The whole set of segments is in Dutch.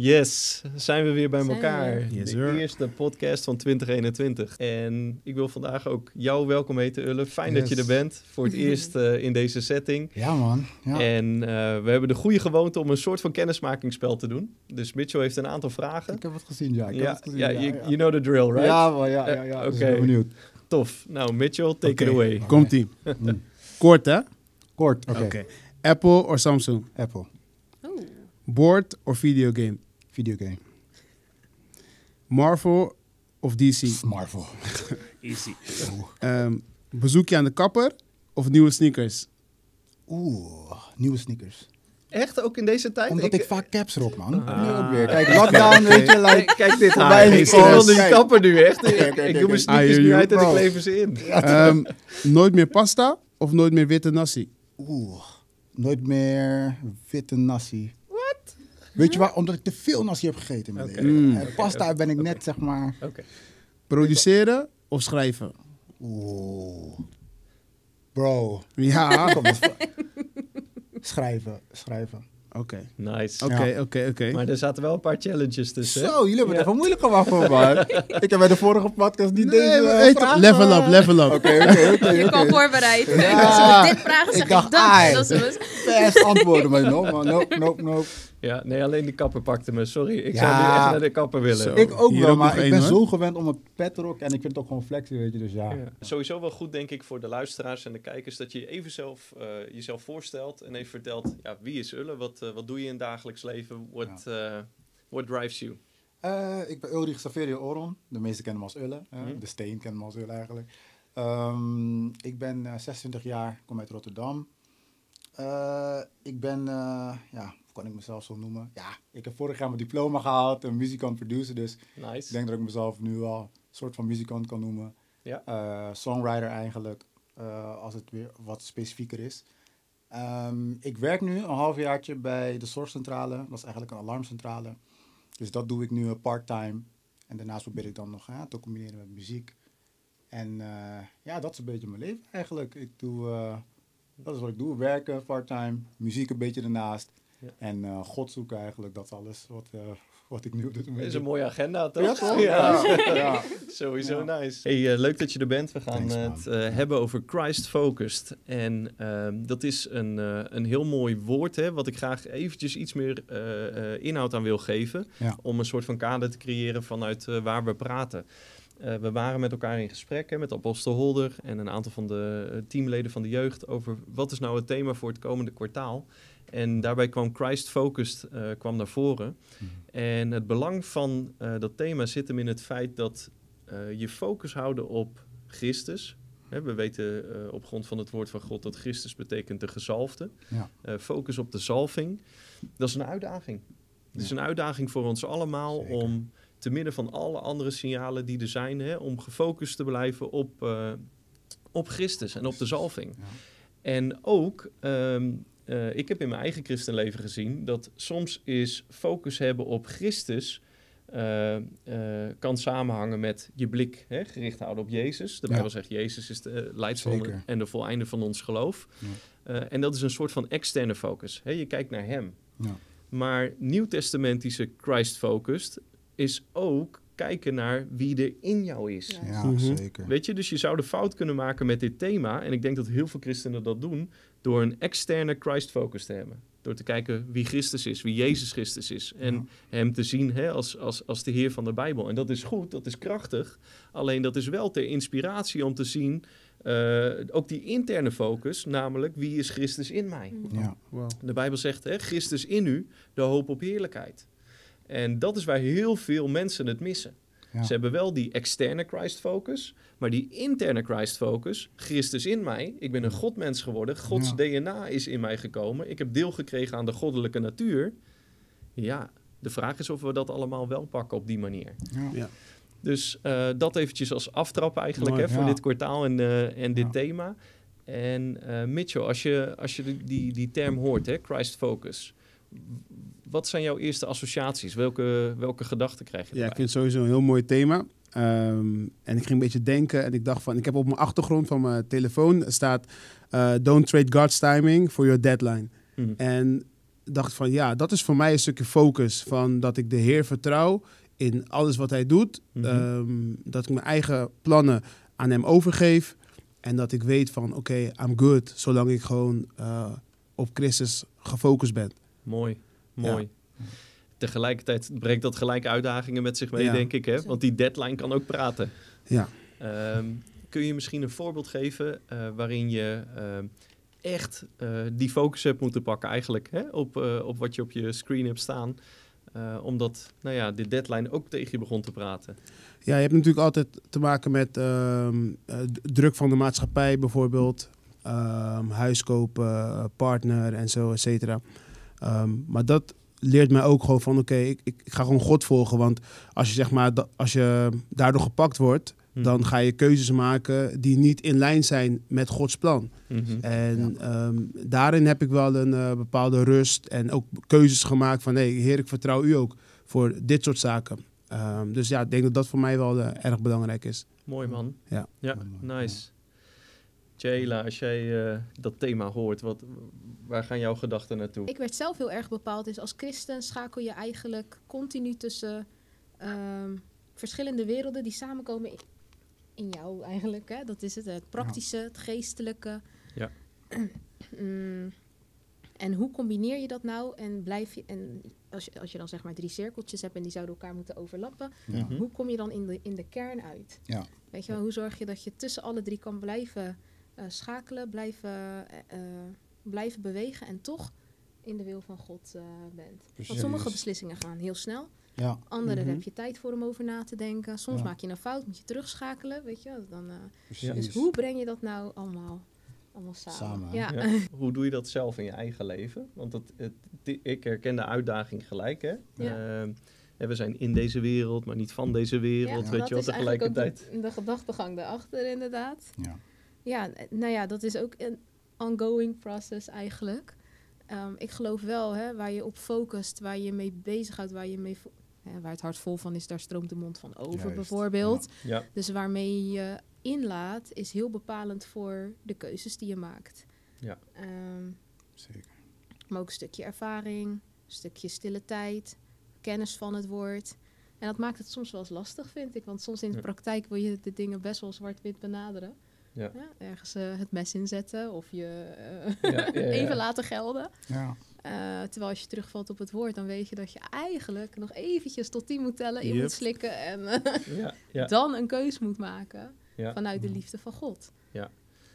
Yes, zijn we weer bij Zijn elkaar. Yes, de sir. eerste podcast van 2021. En ik wil vandaag ook jou welkom heten, Ulle. Fijn dat je er bent. Voor het eerst eh, in deze setting. Ja, man. Ja. En eh, we hebben de goede gewoonte om een soort van kennismakingsspel te doen. Dus Mitchell heeft een aantal vragen. Ik heb het gezien, ja. Ik heb ja, het gezien, ja, ja, you, ja. you know the drill, right? Ja, man, ja, ja, Eh, ja. oké. Dus ik ben benieuwd. Tof. Nou, Mitchell, take Oké. it away. Komt-ie. Mm. Kort, hè? Kort, oké. Oké. Apple of Samsung? Apple. Oeh. Board of videogame? Videogame. Marvel of DC? Marvel. Easy. Ehm, bezoekje aan de kapper of nieuwe sneakers? Oeh, nieuwe sneakers. Echt, ook in deze tijd? Omdat ik, vaak caps rock, man. Ah. Nu ook weer. Kijk, lockdown, weet je, like... Kijk, kijk dit haar. Voorbij Ik wil die Kijk. kapper nu echt. Kijk, Ik, kijk, ik doe mijn kijk. sneakers Ah, nu uit en ik kleven ze in. Ehm, nooit meer pasta of nooit meer witte nasi? Oeh, nooit meer witte nasi. Weet je waar? Omdat ik te veel nasi heb gegeten Oké. leven. Mm. En pasta ben ik net, zeg maar... Oké. Produceren of schrijven? Oeh. Bro. Ja. Kom eens. schrijven, schrijven. Oké. Nice. Oké, oké, oké. Maar er zaten wel een paar challenges tussen. hè? Zo, jullie hebben het even moeilijk gemaakt voor me. ik heb bij de vorige podcast niet Nee, deze eh, vragen- level up, level up. Oké, oké, oké. Je kwam oké. voorbereid. Ja. Als we dit vragen, zeg Ik ik, dacht, dat. ai. Dat. Best antwoorden, maar no, man. Nope, nope, nope. Ja, nee, alleen die kapper pakte me. Sorry, ik Ja. zou nu echt naar de kapper willen. Zo. Ik ook Hier wel, ook maar ik ben hoor. zo gewend om een petrok en ik vind het ook gewoon flexie, weet je, dus ja. Ja. Sowieso wel goed, denk ik, voor de luisteraars en de kijkers... dat je even zelf, eh, jezelf voorstelt en even vertelt... Ja, wie is Ulle? Wat, eh, wat doe je in het dagelijks leven? What, eh, what drives you? Eh, ik ben Ulrich Saverio Oron. De meesten kennen me als Ulle. hè. Mhm. De Steen kennen me als Ulle eigenlijk. Ehm, ik ben eh, 26 jaar, kom uit Rotterdam. Eh, ik ben, eh, ja, kan ik mezelf zo noemen? Ja, ik heb vorig jaar mijn diploma gehaald, een muzikant producer. Dus Nice. ik denk dat ik mezelf nu wel een soort van muzikant kan noemen. Ja. Eh, songwriter eigenlijk, eh, als het weer wat specifieker is. Ehm, ik werk nu een halfjaartje bij de zorgcentrale. Dat is eigenlijk een alarmcentrale. Dus dat doe ik nu eh, part-time. En daarnaast probeer ik dan nog hè, te combineren met muziek. En ja, dat is een beetje mijn leven eigenlijk. Ik doe, dat is wat ik doe. Werken, part-time, muziek een beetje ernaast. Ja. En eh, God zoeken eigenlijk. Dat is alles wat, eh, wat ik nu op dit moment is een mooie agenda, toch? Ja, toch? Ja. Ja. Sowieso Ja. nice. Hey, eh, leuk dat je er bent. We gaan Thanks, het eh, hebben over Christ Focused. En ehm, dat is een, eh, een heel mooi woord, hè, wat ik graag eventjes iets meer eh, eh, inhoud aan wil geven. Ja. Om een soort van kader te creëren vanuit eh, waar we praten. Eh, we waren met elkaar in gesprek hè, met Apostel Holder en een aantal van de teamleden van de jeugd over wat is nou het thema voor het komende kwartaal. En daarbij kwam Christ Focused eh, kwam naar voren. En het belang van eh, dat thema zit hem in het feit dat eh, je focus houden op Christus. Hè, we weten op grond van het woord van God dat Christus betekent de gezalfde. Ja. Focus op de zalving. Dat is een uitdaging. Het is een uitdaging voor ons allemaal Zeker. om te midden van alle andere signalen die er zijn, hè, om gefocust te blijven op, op Christus en op de zalving. Ja. En ook, ehm, eh, ik heb in mijn eigen christenleven gezien dat soms is focus hebben op Christus eh, eh, kan samenhangen met je blik hè, gericht houden op Jezus. De Ja. Bijbel zegt Jezus is de leidsman en de voleinde van ons geloof. Ja. Eh, en dat is een soort van externe focus. Hè? Je kijkt naar Hem. Ja. Maar nieuwtestamentische Christ-focused is ook kijken naar wie er in jou is. Ja. Ja, Mhm. zeker. Weet je, dus je zou de fout kunnen maken met dit thema. En ik denk dat heel veel christenen dat doen. Door een externe Christ-focus te hebben. Door te kijken wie Christus is, wie Jezus Christus is. En Ja. hem te zien hè, als, als, als de Heer van de Bijbel. En dat is goed, dat is krachtig. Alleen dat is wel ter inspiratie om te zien. eh, ook die interne focus, namelijk wie is Christus in mij? Ja. Wow. De Bijbel zegt, hè, Christus in u, de hoop op heerlijkheid. En dat is waar heel veel mensen het missen. Ja. Ze hebben wel die externe Christ-focus, maar die interne Christ-focus, Christus in mij, ik ben een godmens geworden, Gods Ja. DNA is in mij gekomen, ik heb deel gekregen aan de goddelijke natuur. Ja, de vraag is of we dat allemaal wel pakken op die manier. Ja. Ja. Dus eh, dat eventjes als aftrap eigenlijk Mooi, hè, voor dit kwartaal en, eh, en dit Ja. thema. En eh, Mitchell, als je, als je die- die, die term hoort, hè, Christ Focus, wat zijn jouw eerste associaties? Welke, welke gedachten krijg je Ja, ik erbij? vind het sowieso een heel mooi thema. Ehm, en ik ging een beetje denken en ik dacht van, ik heb op mijn achtergrond van mijn telefoon staat, eh, don't trade God's timing for your deadline. Mhm. En dacht van ja, dat is voor mij een stukje focus. Van dat ik de Heer vertrouw in alles wat hij doet. Mhm. Ehm, dat ik mijn eigen plannen aan hem overgeef. En dat ik weet van oké, I'm good. Zolang ik gewoon eh, op Christus gefocust ben. Mooi, mooi. Tegelijkertijd brengt dat gelijk uitdagingen met zich mee, Ja. denk ik. Hè? Want die deadline kan ook praten. Ja. Ehm, kun je misschien een voorbeeld geven eh, waarin je ehm, echt eh, die focus hebt moeten pakken eigenlijk hè? Op, eh, op wat je op je screen hebt staan? Eh, omdat nou ja, de deadline ook tegen je begon te praten. Ja, je hebt natuurlijk altijd te maken met ehm, eh, druk van de maatschappij bijvoorbeeld. Ehm, huis kopen, eh, partner en zo, et cetera. Ehm, maar dat leert mij ook gewoon van, oké, ik, ik, ik ga gewoon God volgen. Want als je, zeg maar, da- als je daardoor gepakt wordt, Hm. dan ga je keuzes maken die niet in lijn zijn met Gods plan. Mhm. En ehm, daarin heb ik wel een eh, bepaalde rust en ook keuzes gemaakt van, nee, Heer, ik vertrouw u ook voor dit soort zaken. Ehm, dus ja, ik denk dat dat voor mij wel eh, erg belangrijk is. Mooi man. Ja. Ja, nice. Jayla, als jij eh, dat thema hoort, wat, waar gaan jouw gedachten naartoe? Ik werd zelf heel erg bepaald. Dus als christen schakel je eigenlijk continu tussen ehm, verschillende werelden die samenkomen in, in jou eigenlijk. Hè? Dat is het, het praktische, het geestelijke. Ja. Mm, en hoe combineer je dat nou? En blijf je, en als je, als je dan zeg maar drie cirkeltjes hebt en die zouden elkaar moeten overlappen, Ja. Mhm. hoe kom je dan in de, in de kern uit? Ja. Weet je wel, hoe zorg je dat je tussen alle drie kan blijven schakelen, blijven, eh, eh, blijven bewegen en toch in de wil van God eh, bent? Want sommige beslissingen gaan heel snel, Ja, andere Mhm. heb je tijd voor om over na te denken. Soms Ja. maak je een fout, moet je terugschakelen, weet je wel. Dan, eh, dus hoe breng je dat nou allemaal, allemaal samen? Ja. Ja. Hoe doe je dat zelf in je eigen leven? Want dat, het, ik herken de uitdaging gelijk. Hè? Ehm, we zijn in deze wereld, maar niet van deze wereld. Ja, weet dat je wel, is eigenlijk ook tegelijkertijd. de, de gedachtegang daarachter inderdaad. Ja. Ja, nou ja, dat is ook een ongoing process eigenlijk. Ehm, ik geloof wel, hè, waar je op focust, waar je mee bezighoudt, waar je mee hè, waar het hart vol van is, daar stroomt de mond van over Juist, bijvoorbeeld. Ja, Dus waarmee je inlaat, is heel bepalend voor de keuzes die je maakt. Ja. Ehm, Zeker. maar ook een stukje ervaring, een stukje stille tijd, kennis van het woord. En dat maakt het soms wel eens lastig, vind ik. Want soms in de praktijk wil je de dingen best wel zwart-wit benaderen. Ja. ergens eh, het mes inzetten of je eh, Ja, ja, ja. even laten gelden. Ja. Eh, terwijl als je terugvalt op het woord, dan weet je dat je eigenlijk nog eventjes tot tien moet tellen, in Yep. moet slikken en ja, ja, dan een keus moet maken ja. vanuit de liefde van God.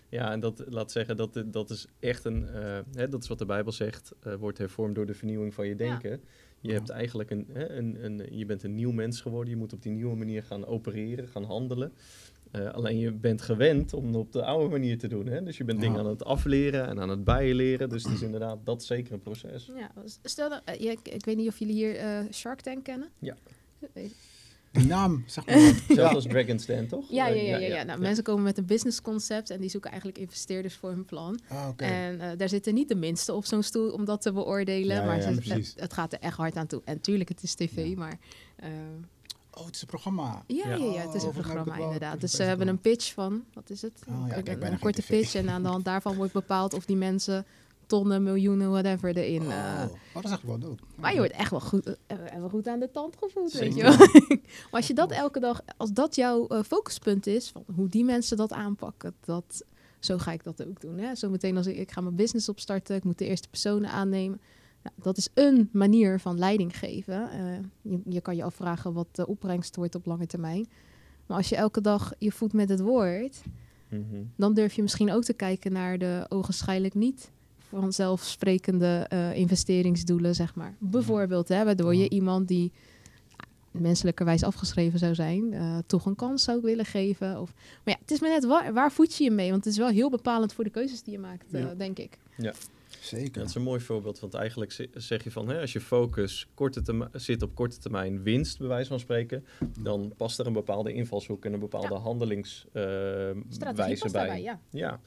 Ja, en dat laat zeggen, dat, dat is echt een, eh, hè, dat is wat de Bijbel zegt, eh, wordt hervormd door de vernieuwing van je denken. Je Ja. hebt eigenlijk een, hè, een, een, je bent een nieuw mens geworden, je moet op die nieuwe manier gaan opereren, gaan handelen. Eh, alleen je bent gewend om op de oude manier te doen. Hè? Dus je bent Ja. dingen aan het afleren en aan het bijleren. Dus het is inderdaad, dat zeker een proces. Ja, s- stel dat, eh, ik, ik weet niet of jullie hier eh, Shark Tank kennen. Ja. Die naam, zeg maar. Zelfs ja. als Dragon's Den, toch? Ja, ja, ja, ja, ja. Nou, Mensen komen met een business concept en die zoeken eigenlijk investeerders voor hun plan. Ah, oké. En eh, daar zitten niet de minste op zo'n stoel om dat te beoordelen. Ja, maar ja, ze- precies. het, het gaat er echt hard aan toe. En tuurlijk, het is tv, Ja. maar... eh, Oh, het is een programma. ja, ja. Ja. het is Oh, een ik programma inderdaad. Dus ze het hebben een pitch van, wat is het? Oh, ja, een, een korte pitch. En aan de hand daarvan wordt bepaald of die mensen tonnen, miljoenen, whatever erin... eh, Oh, oh, dat is echt wel dood. maar je wordt echt wel goed, eh, eh, wel goed aan de tand gevoed, weet je wel. maar als je dat elke dag, als dat jouw eh, focuspunt is, van hoe die mensen dat aanpakken, dat, zo ga ik dat ook doen. Hè? Zometeen als ik, ik ga mijn business opstarten, ik moet de eerste personen aannemen. Nou, dat is een manier van leiding geven. Eh, je, je kan je afvragen wat de opbrengst wordt op lange termijn. Maar als je elke dag je voedt met het woord, Mhm. dan durf je misschien ook te kijken naar de ogenschijnlijk niet vanzelfsprekende eh, investeringsdoelen, zeg maar. Bijvoorbeeld, hè, waardoor je iemand die menselijkerwijs afgeschreven zou zijn, eh, toch een kans zou willen geven. Of, maar ja, het is maar net waar, waar voed je je mee? Want het is wel heel bepalend voor de keuzes die je maakt, Ja. denk ik. Ja, Zeker. dat is een mooi voorbeeld, want eigenlijk ze- zeg je van hè, als je focus korte zit op korte termijn winst, bij wijze van spreken, dan past er een bepaalde invalshoek en een bepaalde Ja. handelingswijze past bij. daarbij, ja. Ja,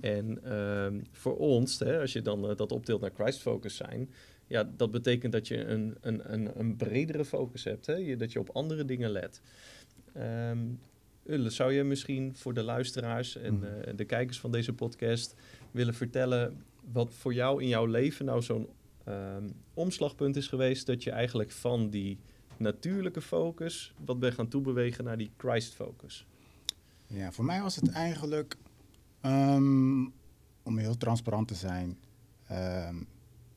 en ehm, voor ons, hè, als je dan eh, dat optilt naar Christ focus zijn, ja, dat betekent dat je een, een, een, een bredere focus hebt, hè? Je, dat je op andere dingen let. Ehm Ulle, zou je misschien voor de luisteraars en Mhm. eh, de kijkers van deze podcast willen vertellen wat voor jou in jouw leven nou zo'n ehm, omslagpunt is geweest dat je eigenlijk van die natuurlijke focus wat bent gaan toebewegen naar die Christ focus? Ja, voor mij was het eigenlijk, ehm, om heel transparant te zijn, ehm,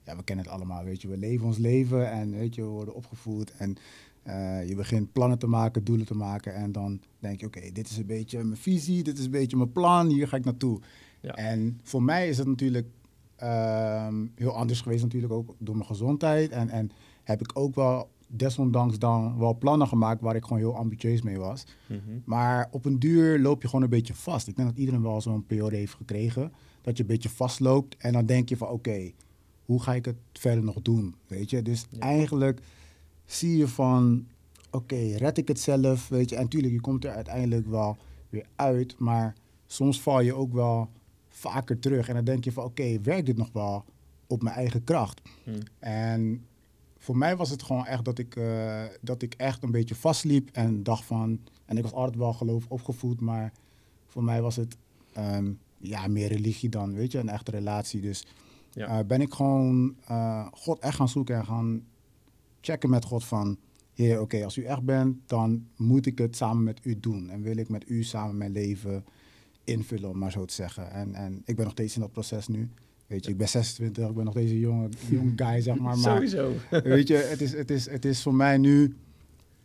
ja, we kennen het allemaal, weet je, we leven ons leven en weet je, we worden opgevoed en eh, je begint plannen te maken, doelen te maken en dan denk je, oké, dit is een beetje mijn visie, dit is een beetje mijn plan, hier ga ik naartoe. Ja. En voor mij is het natuurlijk ehm, heel anders geweest natuurlijk ook door mijn gezondheid en, en heb ik ook wel desondanks dan wel plannen gemaakt waar ik gewoon heel ambitieus mee was. Mhm. Maar op een duur loop je gewoon een beetje vast. Ik denk dat iedereen wel zo'n periode heeft gekregen. Dat je een beetje vastloopt en dan denk je van oké, hoe ga ik het verder nog doen? Weet je? Dus Ja. eigenlijk zie je van oké, red ik het zelf? Weet je? En tuurlijk, je komt er uiteindelijk wel weer uit. Maar soms val je ook wel vaker terug. En dan denk je van oké, werkt dit nog wel op mijn eigen kracht? Hm. En voor mij was het gewoon echt dat ik, eh, dat ik echt een beetje vastliep en dacht van... En ik was altijd wel geloof opgevoed, maar voor mij was het ehm, ja, meer religie dan, weet je, een echte relatie. Dus Ja. eh, ben ik gewoon eh, God echt gaan zoeken en gaan checken met God van... Heer, oké, als u echt bent, dan moet ik het samen met u doen. En wil ik met u samen mijn leven invullen, om maar zo te zeggen. En, en ik ben nog steeds in dat proces nu. Weet je, ik ben 26, ik ben nog deze jonge, jonge guy, zeg maar. maar Sowieso. Weet je, het is, het is, het is voor mij nu.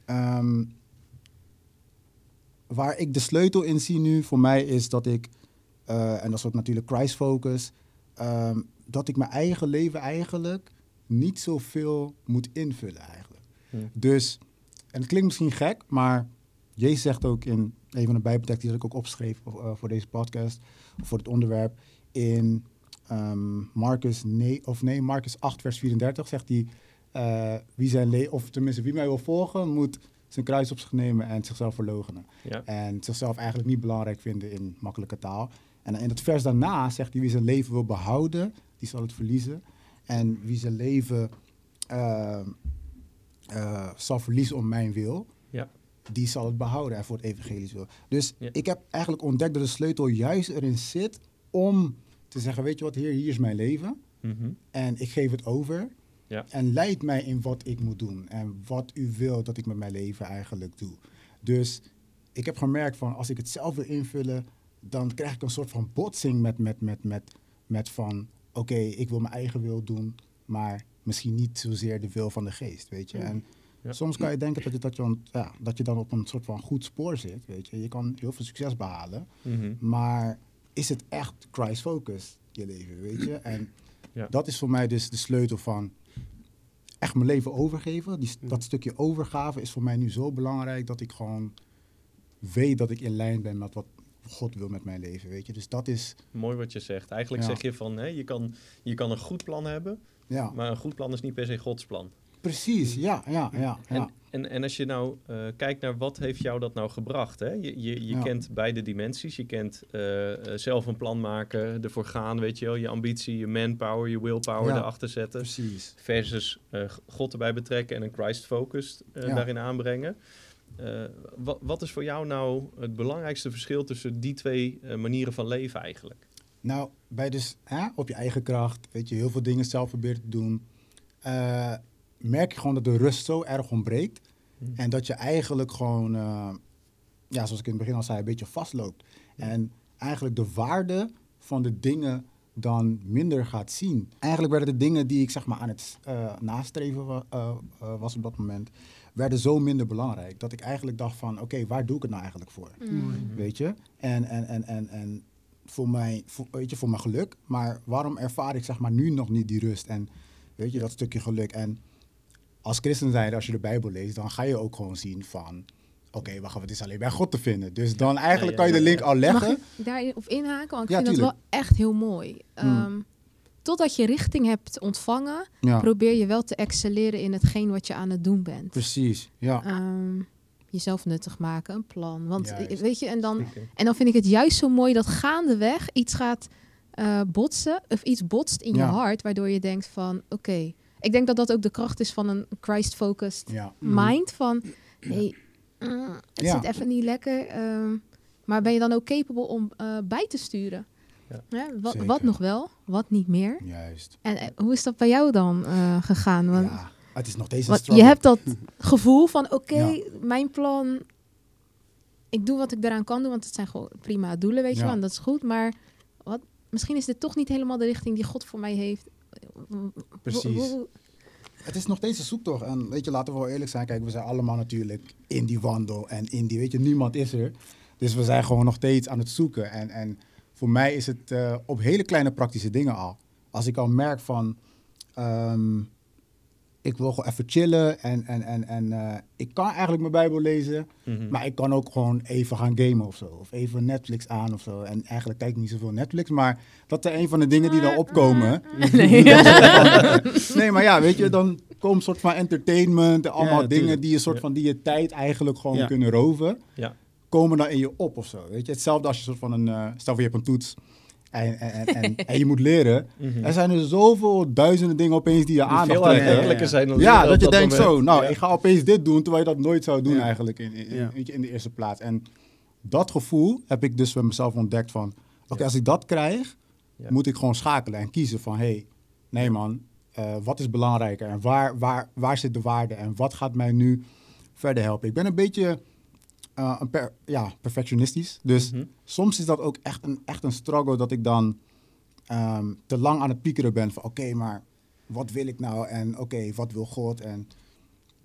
ehm, waar ik de sleutel in zie nu, voor mij is dat ik, eh, en dat is ook natuurlijk Christ Focus, ehm, dat ik mijn eigen leven eigenlijk niet zoveel moet invullen eigenlijk. Dus, en het klinkt misschien gek, maar Jezus zegt ook in een van de Bijbelteksten die ik ook opschreef eh, voor deze podcast, voor het onderwerp, in ehm, Marcus, nee, of nee, Marcus 8, vers 34 zegt hij, eh, wie zijn le of tenminste wie mij wil volgen, moet zijn kruis op zich nemen en zichzelf verloochenen. Ja. En zichzelf eigenlijk niet belangrijk vinden in makkelijke taal. En in het vers daarna zegt hij, wie zijn leven wil behouden, die zal het verliezen. En wie zijn leven eh, zal verliezen om mijn wil. Die zal het behouden en voor het evangelisch wil. Dus Ja. ik heb eigenlijk ontdekt dat de sleutel juist erin zit om te zeggen, weet je wat, heer, hier is mijn leven. Mhm. En ik geef het over. Ja. En leid mij in wat ik moet doen. En wat u wil dat ik met mijn leven eigenlijk doe. Dus ik heb gemerkt van als ik het zelf wil invullen, dan krijg ik een soort van botsing met, met, met, met, met van oké, ik wil mijn eigen wil doen, maar misschien niet zozeer de wil van de geest, weet je. En Ja. soms kan je denken dat je, dat, je, dan- ja, dat je dan op een soort van goed spoor zit, weet je. Je kan heel veel succes behalen, Mhm. maar is het echt Christ focus je leven, weet je? En Ja. dat is voor mij dus de sleutel van echt mijn leven overgeven. Die, Mhm. dat stukje overgave is voor mij nu zo belangrijk dat ik gewoon weet dat ik in lijn ben met wat God wil met mijn leven, weet je. Dus dat is, Mooi wat je zegt. Eigenlijk Ja. zeg je van, hè, je, kan, je kan een goed plan hebben, ja, maar een goed plan is niet per se Gods plan. Precies, ja, ja, ja. ja. En, en, en als je nou eh, kijkt naar wat heeft jou dat nou gebracht, hè? Je, je, je Ja. kent beide dimensies. Je kent eh, eh, zelf een plan maken, ervoor gaan, weet je wel. Je ambitie, je manpower, je willpower Ja. erachter zetten. Precies. Versus God erbij betrekken en een Christ-focus Ja. daarin aanbrengen. Wat, wat is voor jou nou het belangrijkste verschil tussen die twee manieren van leven eigenlijk? Nou, bij dus hè, op je eigen kracht, weet je, heel veel dingen zelf proberen te doen, merk je gewoon dat de rust zo erg ontbreekt. Hmm. En dat je eigenlijk gewoon, eh, ja, zoals ik in het begin al zei, een beetje vastloopt. En eigenlijk de waarde van de dingen dan minder gaat zien. Eigenlijk werden de dingen die ik zeg maar aan het eh, nastreven wa- eh, was op dat moment, werden zo minder belangrijk. Dat ik eigenlijk dacht van, oké, waar doe ik het nou eigenlijk voor? Mm. Weet je? En, en, en, en, en voor, mij, voor, weet je, voor mijn geluk. Maar waarom ervaar ik zeg maar nu nog niet die rust? En weet je, dat stukje geluk. En als christen zijn, als je de Bijbel leest, dan ga je ook gewoon zien van... Oké, wacht, het is alleen bij God te vinden. Dus dan eigenlijk Ja, ja, kan je de link ja. al Mag leggen. ik daarop inhaken? Want ik Ja, vind tuurlijk. dat wel echt heel mooi. Hmm. Ehm, totdat je richting hebt ontvangen, Ja, probeer je wel te excelleren in hetgeen wat je aan het doen bent. precies. Ja, Ehm, jezelf nuttig maken, een plan. Want Juist. eh, weet je, en dan, en dan vind ik het juist zo mooi dat gaandeweg iets gaat eh, botsen, of iets botst in Ja. je hart, waardoor je denkt van, oké. Ik denk dat dat ook de kracht is van een Christ-focused ja. mind. Van, hey, mm, het Ja. zit even niet lekker. ehm, maar ben je dan ook capable om eh, bij te sturen? Ja, wat, wat nog wel, wat niet meer. Juist. En eh, hoe is dat bij jou dan eh, gegaan? Want, ja, het is nog steeds een want je hebt dat gevoel van, oké, Ja. mijn plan... Ik doe wat ik eraan kan doen, want het zijn gewoon prima doelen, weet je wel. En dat is goed, maar wat, misschien is dit toch niet helemaal de richting die God voor mij heeft. Precies. Het is nog steeds een zoektocht. En weet je, laten we wel eerlijk zijn. Kijk, we zijn allemaal natuurlijk in die wandel en in die, weet je, niemand is er. Dus we zijn gewoon nog steeds aan het zoeken. En, en voor mij is het eh, op hele kleine praktische dingen al. Als ik al merk van, ehm, ik wil gewoon even chillen en, en, en, en eh, ik kan eigenlijk mijn Bijbel lezen. Mhm. Maar ik kan ook gewoon even gaan gamen of zo. Of even Netflix aan of zo. En eigenlijk kijk ik niet zoveel Netflix. Maar dat zijn een van de dingen die dan opkomen. Nee. nee, maar ja, weet je, dan komt een soort van entertainment. En allemaal Ja, dingen die je, soort van, die je tijd eigenlijk gewoon Ja. kunnen roven. Ja. Komen dan in je op of zo. Weet je, hetzelfde als je soort van een... eh, stel voor je hebt een toets. En, en, en, en, je moet leren. Mhm. Er zijn er zoveel duizenden dingen opeens die je Die aandacht veel trekken. aantrekkelijker zijn dan Ja, dat je denkt moment. zo, nou, Ja. ik ga opeens dit doen, terwijl je dat nooit zou doen Ja. eigenlijk in, in, de eerste plaats. En dat gevoel heb ik dus bij mezelf ontdekt van, oké, Ja. als ik dat krijg, Ja. moet ik gewoon schakelen en kiezen van, hé, hey, nee man, eh, wat is belangrijker en waar, waar, waar zit de waarde en wat gaat mij nu verder helpen? Ik ben een beetje eh, per, ja, perfectionistisch, dus Mhm. soms is dat ook echt een, echt een struggle dat ik dan ehm, te lang aan het piekeren ben van oké, maar wat wil ik nou en oké, wat wil God? En,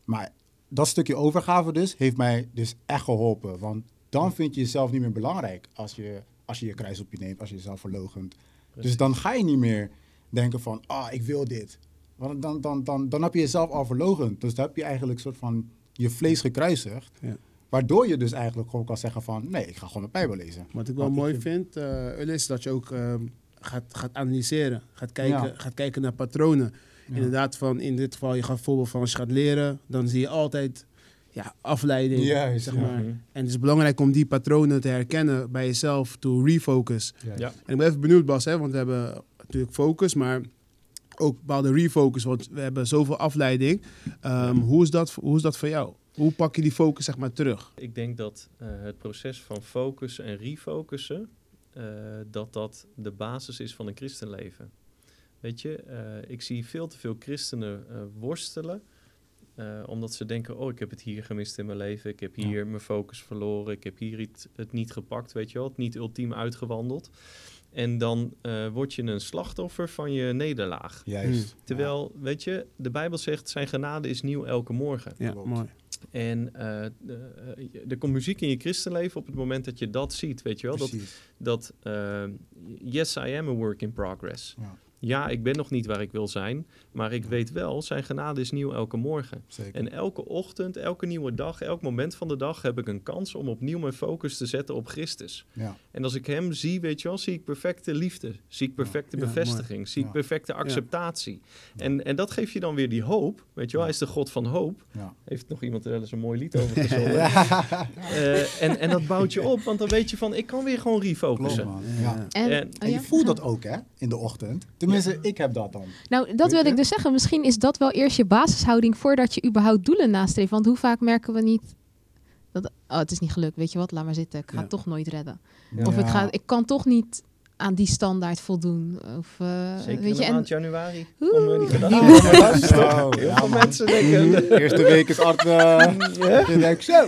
maar dat stukje overgave dus heeft mij dus echt geholpen, want dan vind je jezelf niet meer belangrijk als je als je, je kruis op je neemt, als je jezelf verloochent. Dus dan ga je niet meer denken van, ah, ik wil dit. Want dan, dan, dan, dan heb je jezelf al verlogend. Dus dan heb je eigenlijk een soort van je vlees gekruisigd. Ja. Waardoor je dus eigenlijk gewoon kan zeggen van, nee, ik ga gewoon mijn Bijbel lezen. Wat ik wel Want mooi vind- vind, eh Ulle, is dat je ook ehm, gaat, gaat analyseren. Gaat kijken, Ja. gaat kijken naar patronen. Ja. Inderdaad, van in dit geval, je gaat voorbeeld van als je gaat leren, dan zie je altijd ja, afleiding. Juist, zeg ja. maar. En het is belangrijk om die patronen te herkennen bij jezelf, to refocus. Ja. En ik ben even benieuwd, Bas, hè, want we hebben natuurlijk focus, maar ook bepaalde refocus, want we hebben zoveel afleiding. Ehm, hoe, is dat, hoe is dat voor jou? Hoe pak je die focus zeg maar terug? Ik denk dat eh, het proces van focussen en refocussen, eh, dat dat de basis is van een christenleven. Weet je, eh, ik zie veel te veel christenen eh, worstelen, eh, omdat ze denken, oh, ik heb het hier gemist in mijn leven, ik heb Ja. hier mijn focus verloren, ik heb hier iets, het niet gepakt, weet je wel, het niet ultiem uitgewandeld. En dan eh, word je een slachtoffer van je nederlaag. Juist. Terwijl, weet je, de Bijbel zegt, zijn genade is nieuw elke morgen. Ja, mooi. En eh, eh, er komt muziek in je christenleven op het moment dat je dat ziet, weet je wel? Precies. dat eh, yes, I am a work in progress. Ja. Ja, ik ben nog niet waar ik wil zijn, maar ik weet wel, zijn genade is nieuw elke morgen. Zeker. En elke ochtend, elke nieuwe dag, elk moment van de dag heb ik een kans om opnieuw mijn focus te zetten op Christus. ja. En als ik hem zie, weet je wel, zie ik perfecte liefde, zie ik perfecte Ja, bevestiging, zie ik Ja. perfecte acceptatie. En, en dat geeft je dan weer die hoop, weet je wel, hij is de God van hoop. Ja. Heeft nog iemand er wel eens een mooi lied over gezongen? Eh, en, en dat bouwt je op, want dan weet je van, ik kan weer gewoon refocussen. man. Ja. Ja. En, En- oh En je voelt dat ook, hè, in de ochtend. Tenminste, ik heb dat dan. Nou, dat wil ik dus zeggen. Misschien is dat wel eerst je basishouding voordat je überhaupt doelen nastreeft. Want hoe vaak merken we niet dat, oh, het is niet gelukt, weet je wat, laat maar zitten. Ik ga Ja. het toch nooit redden. Ja. Of ik, ga, ik kan toch niet aan die standaard voldoen. Of, eh, Zeker weet in je, de en maand januari. Oeh. Eh, die Ja. te beluisteren. Zo, Heel ja, veel man. mensen denken... De eerste week is hard. eh Je denkt zo.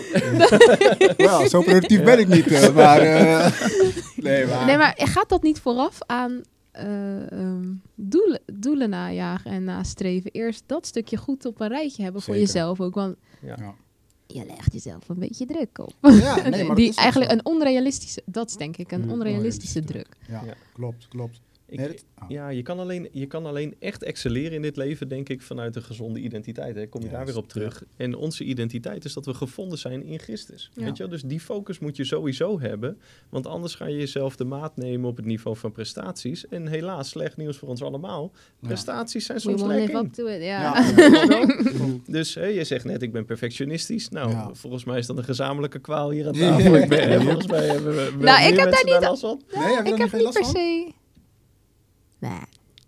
Wel, zo productief ben ik niet. eh, maar. eh, nee, maar. nee, maar gaat dat niet vooraf aan eh, ehm, doelen, doelen najagen en nastreven? Eerst dat stukje goed op een rijtje hebben voor jezelf ook. Want Ja. Ja. je legt jezelf een beetje druk op. Ja, nee, maar dat die eigenlijk zo. een onrealistische, dat is denk ik een Mm, onrealistische onrealistische druk. Ja, Ja. klopt, klopt. Ik- Nee, dat- ah. Ja, je kan, alleen, je kan alleen echt excelleren in dit leven, denk ik, vanuit een gezonde identiteit. Hè. Kom je daar weer op terug. En onze identiteit is dat we gevonden zijn in Christus. Ja. Weet je wel? Dus die focus moet je sowieso hebben. Want anders ga je jezelf de maat nemen op het niveau van prestaties. En helaas, slecht nieuws voor ons allemaal. Ja. Prestaties zijn soms will live lekking. up to it, ja. Ja. Dus hè, je zegt net, ik ben perfectionistisch. Nou, Ja. volgens mij is dat een gezamenlijke kwaal hier aan tafel. Ik ben, volgens mij hebben we Nou, ik heb daar niet- last van. Nee, heb je ik heb niet per van? se. Nee,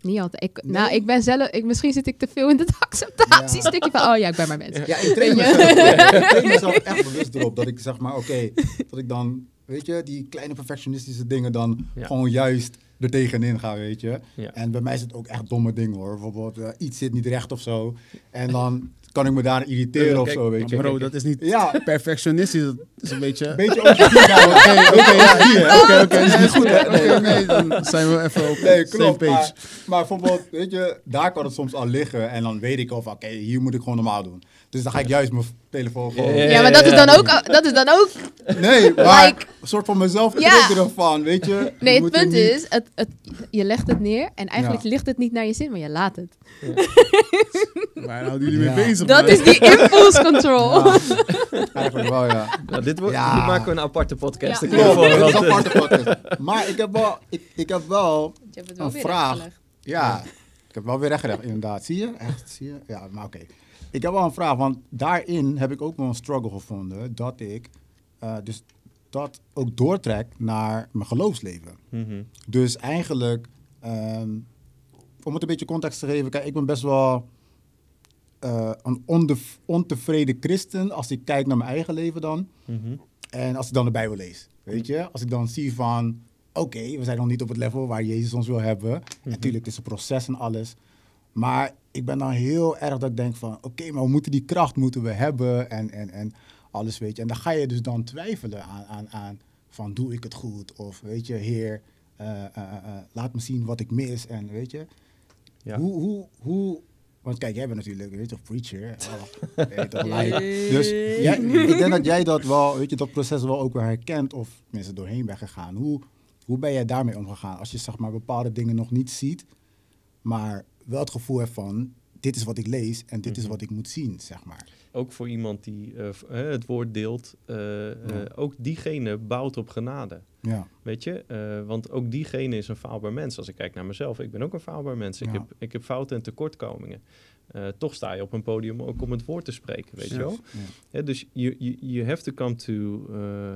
niet altijd. Ik, Nee? Nou, ik ben zelf. Ik, misschien zit ik te veel in het acceptatiestukje van. Oh ja, ik ben maar mens. Ja, ik train, mezelf, ik train mezelf echt bewust erop. Dat ik zeg maar, oké, dat ik dan, weet je, die kleine perfectionistische dingen dan Ja. gewoon juist er tegenin ga, weet je. Ja. En bij mij is het ook echt domme dingen hoor. Bijvoorbeeld, eh, iets zit niet recht of zo. En dan kan ik me daar irriteren of Kijk, zo, weet je. Bro, dat is niet Ja, perfectionistisch. Dat is een beetje... beetje Oké, oké, oké, oké, dat is niet goed, hè? Oké, oké, dan zijn we even op Nee, klopt. page. Maar, maar bijvoorbeeld, weet je, daar kan het soms al liggen. En dan weet ik al van, oké, hier moet ik gewoon normaal doen. Dus dan ga ik juist mijn telefoon gewoon... Ja, Ja, maar dat is dan ook, dat is dan ook Nee, maar Like- een soort van mezelf Ja. van, weet je. je Nee, het punt niet- is, het, het, je legt het neer en eigenlijk Ja. ligt het niet naar je zin, maar je laat het. Waar houden jullie mee bezig? Dat man? is die impulse control. Ja, eigenlijk wel, ja. Nou, dit, wordt, dit maken we een aparte podcast. Ja. Klopt, dit is een aparte podcast. Maar ik heb wel, ik, ik heb wel, Je hebt het Een vraag. ja, ik heb wel weer rechtgelegd, inderdaad. Zie je? Echt, zie je? Ja, maar oké. Ik heb wel een vraag, want daarin heb ik ook wel een struggle gevonden. Dat ik eh, dus dat ook doortrek naar mijn geloofsleven. mhm. Dus eigenlijk, ehm, om het een beetje context te geven, kijk, ik ben best wel eh, een ontevreden christen als ik kijk naar mijn eigen leven dan. Mhm. En als ik dan de Bijbel lees, weet je, als ik dan zie van, oké, we zijn nog niet op het level waar Jezus ons wil hebben. Natuurlijk, het is een proces en alles. Maar ik ben dan heel erg dat ik denk van, oké, maar we moeten die kracht moeten we hebben en, en, en alles, weet je. En dan ga je dus dan twijfelen aan, aan, aan van, doe ik het goed? Of, weet je, Heer, eh, eh, eh, laat me zien wat ik mis en, weet je. Ja. Hoe, hoe, hoe, want kijk, jij bent natuurlijk, weet je, toch, preacher. Oh, weet je, like. Dus jij, ik denk dat jij dat wel, weet je, dat proces wel ook wel herkent of mensen doorheen bent gegaan. Hoe, hoe ben jij daarmee omgegaan? Als je zeg maar bepaalde dingen nog niet ziet, maar wel het gevoel hebt van, dit is wat ik lees en dit is Mhm. wat ik moet zien, zeg maar. Ook voor iemand die eh, het woord deelt, eh, eh, ook diegene bouwt op genade. Ja, Weet je, Eh, want ook diegene is een faalbaar mens. Als ik kijk naar mezelf, ik ben ook een faalbaar mens. Ik, Ja. heb, ik heb fouten en tekortkomingen. Eh, toch sta je op een podium ook om het woord te spreken, weet je wel? Ja, dus you, you, you have to come to, uh,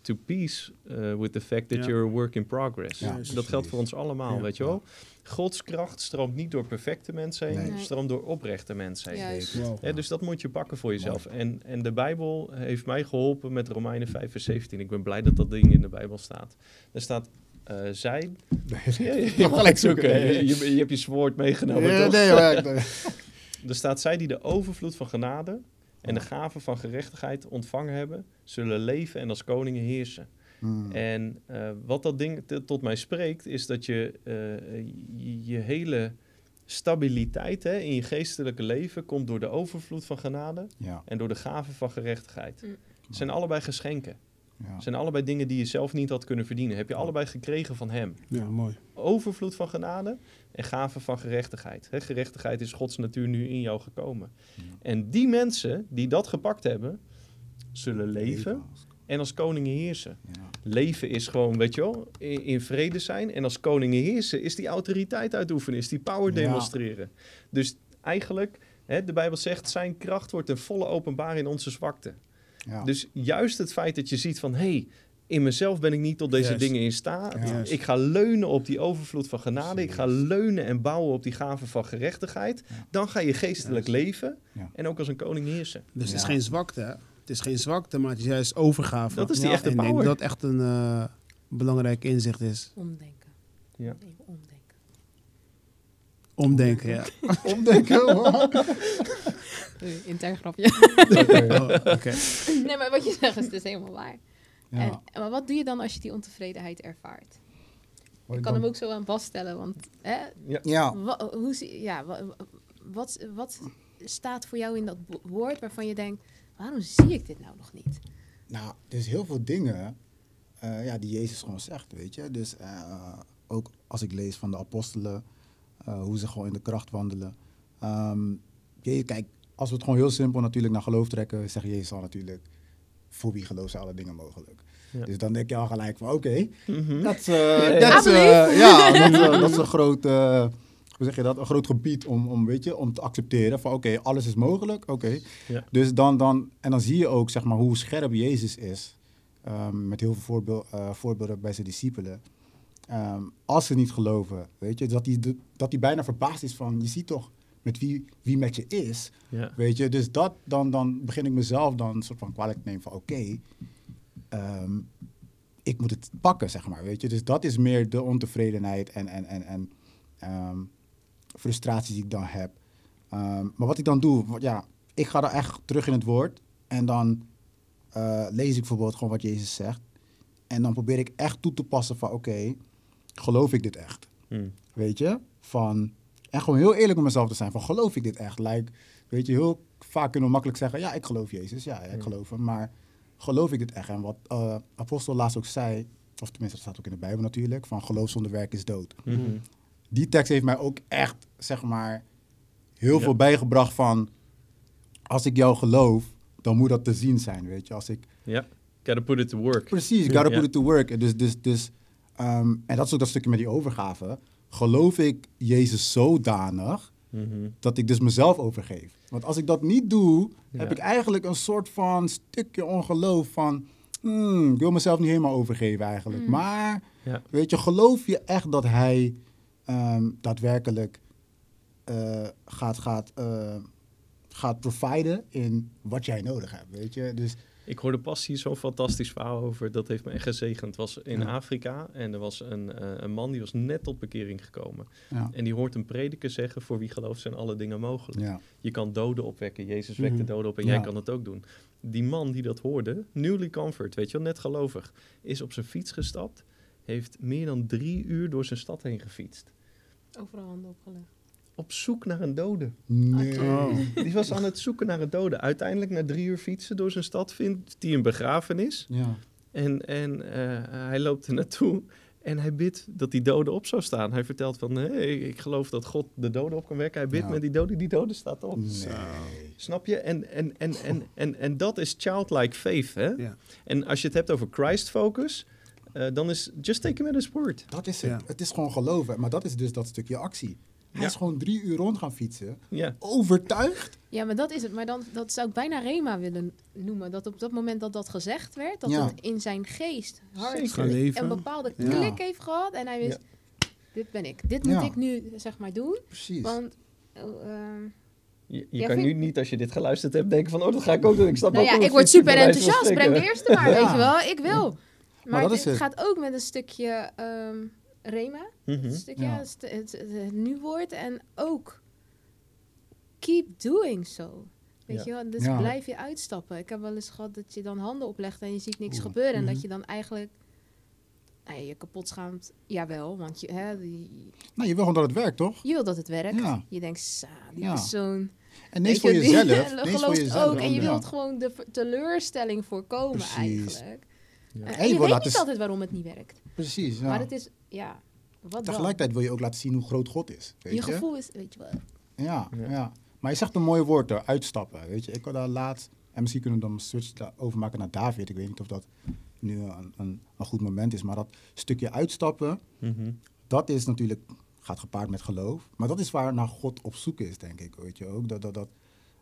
to peace uh, with the fact that you're a work in progress. Ja, dat geldt voor ons allemaal, Ja. weet je wel? Gods kracht stroomt niet door perfecte mensen heen, Nee. Stroomt door oprechte mensen heen. Wow. Dus dat moet je pakken voor jezelf. En, en de Bijbel heeft mij geholpen met Romeinen 5 vers 17. Ik ben blij dat dat ding in de Bijbel staat. Er staat, eh zij... Ja, je, gelijk zoeken. Je, je, je hebt je woord meegenomen, Ja, toch? nee, maar, nee. Er staat, zij die de overvloed van genade en de gave van gerechtigheid ontvangen hebben, zullen leven en als koningen heersen. Hmm. En eh, wat dat ding tot mij spreekt, is dat je eh, je, je hele stabiliteit hè, in je geestelijke leven komt door de overvloed van genade Ja, en door de gave van gerechtigheid. Mm. Het zijn allebei geschenken. Ja. Het zijn allebei dingen die je zelf niet had kunnen verdienen. Heb je allebei gekregen van hem. Ja, mooi. Overvloed van genade en gave van gerechtigheid. Gerechtigheid is Gods natuur nu in jou gekomen. En die mensen die dat gepakt hebben, zullen leven en als koningen heersen. Ja. Leven is gewoon, weet je wel, in, in vrede zijn. En als koningen heersen is die autoriteit uitoefenen, is die power demonstreren. Dus eigenlijk, de Bijbel zegt, zijn kracht wordt ten volle openbaar in onze zwakte. Ja. Dus juist het feit dat je ziet van, hé, hey, in mezelf ben ik niet tot deze Juist. dingen in staat. Juist. Ik ga leunen op die overvloed van genade. Ik ga leunen en bouwen op die gave van gerechtigheid. Ja. Dan ga je geestelijk leven Ja. en ook als een koning heersen. Dus het is geen zwakte? Het is geen zwakte, maar het is juist overgave. Dat is die Ja, echte en ik denk power. dat echt een eh, belangrijk inzicht is. Omdenken. Ja. Even omdenken. Omdenken, ja. Omdenken, Intern grapje. Oh, Oké. nee, maar wat je zegt is dus helemaal waar. Ja. En, maar wat doe je dan als je die ontevredenheid ervaart? Wat Ik kan hem ook zo aan vaststellen, want hè, Ja, wa- hoe, ja, wa- wa- wat, wat staat voor jou in dat woord waarvan je denkt, waarom zie ik dit nou nog niet? Nou, er is heel veel dingen eh, ja, die Jezus gewoon zegt, weet je. Dus eh, ook als ik lees van de apostelen, eh, hoe ze gewoon in de kracht wandelen. Ehm, je, kijk, als we het gewoon heel simpel natuurlijk naar geloof trekken, zegt Jezus al natuurlijk, voor wie geloof zijn alle dingen mogelijk. Ja. Dus dan denk je al gelijk van, oké, dat is, ja. dat is, I ja, dat is, dat is een groot, eh, hoe zeg je dat, een groot gebied om, om, weet je, om te accepteren van, oké, alles is mogelijk, oké. Ja. Dus dan, dan, en dan zie je ook, zeg maar, hoe scherp Jezus is, ehm, met heel veel voorbeeld, eh, voorbeelden bij zijn discipelen. Ehm, als ze niet geloven, weet je, dat hij, de- dat hij bijna verbaasd is van, je ziet toch met wie, wie met je is. Weet je, dus dat, dan, dan begin ik mezelf dan een soort van kwalijk te nemen van oké, ehm, ik moet het pakken, zeg maar, weet je. Dus dat is meer de ontevredenheid en, en, en, en ehm, frustraties die ik dan heb. Maar wat ik dan doe, wat- ja, ik ga dan echt terug in het woord en dan eh, lees ik bijvoorbeeld gewoon wat Jezus zegt. En dan probeer ik echt toe te passen van, oké, geloof ik dit echt? Hmm. Weet je? Van, en gewoon heel eerlijk met mezelf te zijn. Van, geloof ik dit echt? Like, weet je, heel vaak kunnen we makkelijk zeggen, ja, ik geloof Jezus. Ja, ik Hmm. geloof hem. Maar geloof ik dit echt? En wat eh, apostel laatst ook zei, of tenminste, dat staat ook in de Bijbel natuurlijk, van geloof zonder werk is dood. Mhm. Die tekst heeft mij ook echt, zeg maar, heel Ja. veel bijgebracht van, als ik jou geloof, dan moet dat te zien zijn, weet je. Als ik Ja, gotta put it to work. Precies, gotta put it to work. Dus, dus, dus, ehm, en dat is ook dat stukje met die overgave. Geloof ik Jezus zodanig Mhm. dat ik dus mezelf overgeef. Want als ik dat niet doe, Ja. heb ik eigenlijk een soort van stukje ongeloof van... hmm, ik wil mezelf niet helemaal overgeven eigenlijk. Mm. Maar, Ja. weet je, geloof je echt dat hij ehm, daadwerkelijk eh, gaat, gaat, eh, gaat providen in wat jij nodig hebt, weet je? Dus Ik hoorde pas hier zo'n fantastisch verhaal over. Dat heeft me echt gezegend. Het was in Ja. Afrika en er was een, eh, een man die was net tot bekering gekomen. ja, En die hoort een prediker zeggen, voor wie gelooft zijn alle dingen mogelijk. ja, Je kan doden opwekken. Jezus wekt de Mhm. doden op en Ja. jij kan het ook doen. Die man die dat hoorde, newly convert, weet je wel, net gelovig, is op zijn fiets gestapt. Heeft meer dan drie uur door zijn stad heen gefietst. Overal handen opgelegd. Op zoek naar een dode. nee. Oh. Die was aan het zoeken naar een dode. Uiteindelijk, na drie uur fietsen door zijn stad, vindt hij een begrafenis. Ja. En, en eh, hij loopt er naartoe en hij bidt dat die dode op zou staan. Hij vertelt van, hey, ik geloof dat God de dode op kan wekken. Hij bidt Ja. met die dode, die dode staat op. Nee. Snap je? En, en, en, en, en, en dat is childlike faith, hè? Ja. En als je het hebt over Christ focus, eh, dan is just take him at his word. Dat is het. Ja. Het is gewoon geloven. Maar dat is dus dat stukje actie. Hij Ja. is gewoon drie uur rond gaan fietsen. Ja, Overtuigd. Ja, maar dat is het. Maar dan, dat zou ik bijna Rema willen noemen. Dat op dat moment dat dat gezegd werd, dat Ja. het in zijn geest hard een bepaalde Ja. klik heeft gehad. En hij wist, dit ben ik. Dit Ja. moet ik nu, zeg maar, doen. Precies. Want, oh, ehm, je, je Ja, kan vind- nu niet, als je dit geluisterd hebt, denken van, oh, dat ga ik ook doen. Ik stap nou ook ja, ik word super enthousiast. Breng de eerste maar, Ja. weet je wel. Ik wil. Maar, dat het, is het het. gaat ook met een stukje ehm, Rema. Mhm. Een stukje Ja. het, het, het, het nu-woord. En ook keep doing so. Weet Ja. je wel, dus Ja. blijf je uitstappen. Ik heb wel eens gehad dat je dan handen oplegt en je ziet niks Oeh. gebeuren. En Mhm. dat je dan eigenlijk nou ja, je kapot schaamt. Jawel, want je, hè, die- Nou, je wil gewoon dat het werkt, toch? je wil dat het werkt. Ja. Je denkt, sa, die Ja. persoon... En niet voor jezelf. Niet voor jezelf. ook. En je Ja. wilt gewoon de teleurstelling voorkomen Precies. eigenlijk. Ja. En en je je weet niet altijd waarom het niet werkt. Precies, ja. Maar het is, ja, wat dan? Tegelijkertijd wil je ook laten zien hoe groot God is. Weet je, Je gevoel is, weet je wel... Ja, Ja. ja. Maar je zegt een mooi woord er, uitstappen. Weet je, ik had daar laatst, en misschien kunnen we dan een switch overmaken naar David. Ik weet niet of dat nu een, een, een goed moment is, maar dat stukje uitstappen, Mhm. dat is natuurlijk, gaat gepaard met geloof. Maar dat is waar naar God op zoek is, denk ik. Weet je ook, dat, dat, dat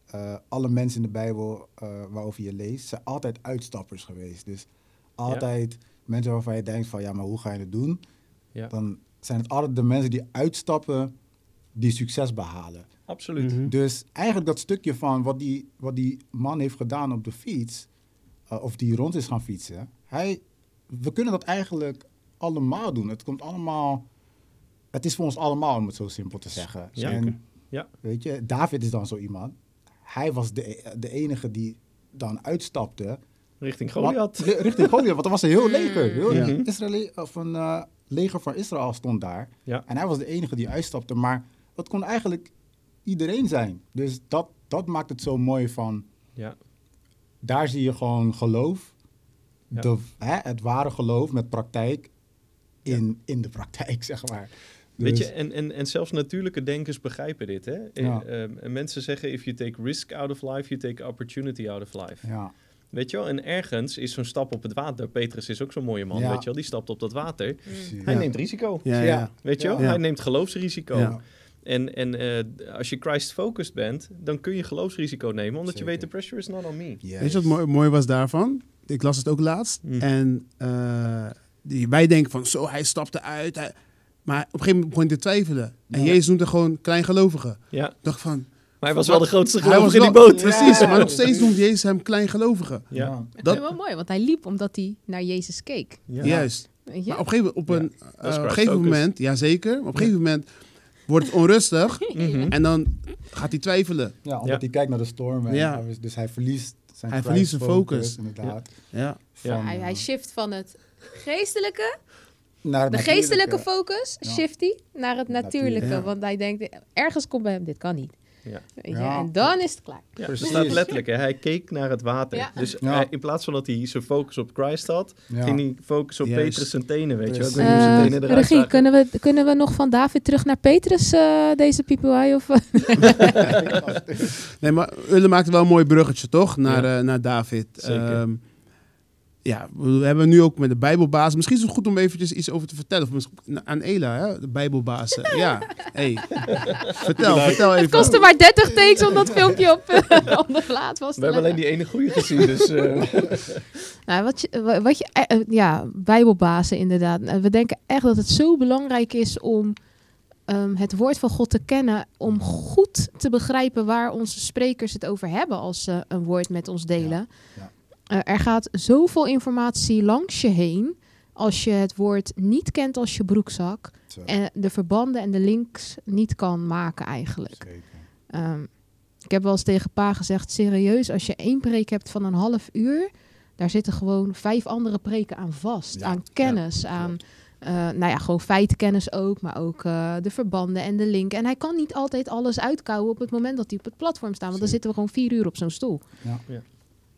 eh, alle mensen in de Bijbel eh, waarover je leest, zijn altijd uitstappers geweest. Dus altijd mensen waarvan je denkt van, ja, maar hoe ga je het doen? Ja, Dan zijn het altijd de mensen die uitstappen, die succes behalen. absoluut. Mhm. Dus eigenlijk dat stukje van wat die, wat die man heeft gedaan op de fiets, eh, of die rond is gaan fietsen, hij, we kunnen dat eigenlijk allemaal doen. Het komt allemaal, het is voor ons allemaal, om het zo simpel te zeggen. Ja. En, Ja. Weet je, David is dan zo iemand. Hij was de, de enige die dan uitstapte. Richting Goliath. li- richting Goliath, want er was een heel leger. Heel Ja. Israëli, of een eh, leger van Israël stond daar. Ja. En hij was de enige die uitstapte. Maar het kon eigenlijk iedereen zijn. Dus dat, dat maakt het zo mooi van... Ja. Daar zie je gewoon geloof. Ja. De, hè, het ware geloof met praktijk in, in de praktijk, zeg maar. Weet Dus- je, en, en, en zelfs natuurlijke denkers begrijpen dit. Hè? Ja. Eh, en mensen zeggen, if you take risk out of life, you take opportunity out of life. Ja, Weet je wel, en ergens is zo'n stap op het water. Petrus is ook zo'n mooie man, Ja. weet je wel. Die stapt op dat water. precies. Hij Ja. neemt risico. Ja, ja. Ja. Weet je wel, Ja. hij neemt geloofsrisico. Ja. En, en eh, als je Christ-focused bent, dan kun je geloofsrisico nemen. Omdat je weet, de pressure is not on me. Yes. Weet je wat mooi, mooi was daarvan? Ik las het ook laatst. Mm. En eh, die, wij denken van, zo, hij stapte uit. hij- maar op een gegeven moment begon hij te twijfelen. En. Jezus noemde gewoon kleingelovigen. Ja, Ik dacht van, hij was wel de grootste Hij gelovige in die boot. Precies, Ja. maar nog steeds noemt Jezus hem kleingelovige. Ja. Vind Dat- het wel mooi, want hij liep omdat hij naar Jezus keek. Ja. Juist. Maar op een gegeven, op een, is eh, op gegeven focus. moment, ja zeker, op een gegeven moment wordt het onrustig Mhm. en dan gaat hij twijfelen. Ja, omdat Ja. hij kijkt naar de storm. En Dus hij verliest zijn Hij verliest zijn focus. Inderdaad. Ja. Ja. Van, hij, hij eh, shift van het geestelijke, naar het de geestelijke focus, Ja. shift hij naar het natuurlijke. Ja. Want hij denkt, ergens komt bij hem, dit kan niet. Ja. Weet je? Ja. En dan is het klaar. Ja, er Precies. staat letterlijk, hè, hij keek naar het water. Ja. Dus Ja. hij- in plaats van dat hij zijn focus op Christ had, Ja. ging hij focus op. Petrus en tenen, weet je wel. Zijn Eh, tenen eruit regie, zagen. kunnen we, kunnen we nog van David terug naar Petrus, eh, deze pipoei? Of, Nee, maar Ulle maakte wel een mooi bruggetje, toch? Naar, Ja. eh, naar David. Zeker. Ehm, ja, we hebben nu ook met de Bijbelbaas. Misschien is het goed om eventjes iets over te vertellen. Aan Ela, hè? de Bijbelbaas. ja, hey. vertel, vertel even. het kostte maar 30 takes om dat filmpje op, eh, op de plaat vast te We hebben alleen die ene goede gezien, dus... eh, Nou, wat je, wa- wat je, eh, ja, bijbelbazen inderdaad. We denken echt dat het zo belangrijk is om ehm, het woord van God te kennen, om goed te begrijpen waar onze sprekers het over hebben als ze een woord met ons delen. Ja, Eh, er gaat zoveel informatie langs je heen als je het woord niet kent als je broekzak Zo, en de verbanden en de links niet kan maken eigenlijk. zeker. Ehm, ik heb wel eens tegen pa gezegd, serieus, als je één preek hebt van een half uur, daar zitten gewoon vijf andere preken aan vast. Ja, aan kennis, aan eh, nou ja, gewoon feitenkennis ook, maar ook eh, de verbanden en de link. En hij kan niet altijd alles uitkouwen op het moment dat hij op het platform staat, want dan zitten we gewoon vier uur op zo'n stoel. Ja.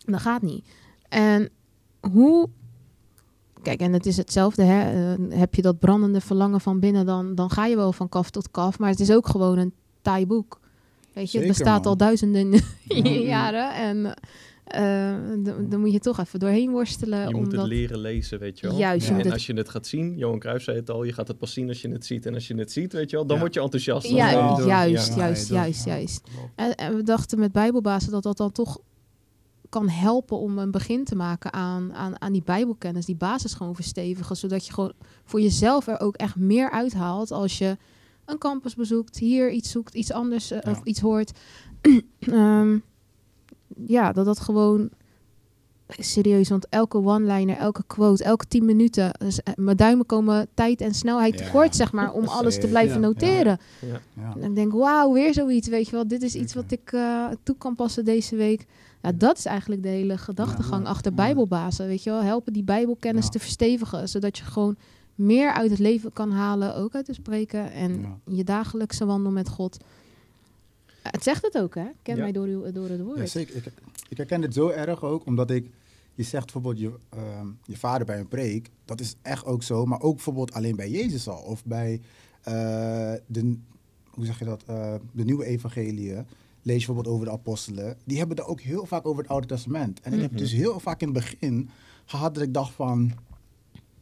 Ja. Dat gaat niet. En hoe... Kijk, en het is hetzelfde, hè? eh, heb je dat brandende verlangen van binnen, dan, dan ga je wel van kaf tot kaf. Maar het is ook gewoon een taai boek. Weet je, het bestaat man. al duizenden Ja. jaren. En eh, dan moet je toch even doorheen worstelen. je moet het leren lezen, weet je wel. Juist, je en het- als je het gaat zien, Johan Cruijff zei het al, je gaat het pas zien als je het ziet. En als je het ziet, weet je wel, dan Ja. word je enthousiast. Ja, Ja, juist, Ja. juist, ja, juist, Ja, juist. en we dachten met Bijbelbazen dat dat dan toch kan helpen om een begin te maken aan, aan, aan die Bijbelkennis, die basis gewoon verstevigen, zodat je gewoon voor jezelf er ook echt meer uithaalt als je een campus bezoekt, hier iets zoekt, iets anders eh, Ja. of iets hoort. Ehm, ja, dat dat gewoon serieus, want elke one-liner, elke quote, elke tien minuten, dus, eh, mijn duimen komen tijd en snelheid Ja. tekort, zeg maar, om alles te blijven Ja. noteren. Ja. Ja. En ik denk, wauw, weer zoiets, weet je wel. Dit is iets wat ik eh, toe kan passen deze week. Ja, dat is eigenlijk de hele gedachtegang Ja, achter. Bijbelbazen, weet je wel. Helpen die Bijbelkennis Ja. te verstevigen, zodat je gewoon meer uit het leven kan halen, ook uit het spreken en Ja. je dagelijkse wandel met God. Het zegt het ook, hè? Ken Ja. mij door, uw- door het woord. Ja, zeker. Ik, ik herken dit zo erg ook, omdat ik... Je zegt bijvoorbeeld je, ehm, je vader bij een preek. Dat is echt ook zo. Maar ook bijvoorbeeld alleen bij Jezus al. Of bij eh, de... Hoe zeg je dat? eh, de nieuwe evangeliën. Lees je bijvoorbeeld over de apostelen. Die hebben daar ook heel vaak over het Oude Testament. En ik heb Mhm. dus heel vaak in het begin gehad dat ik dacht van...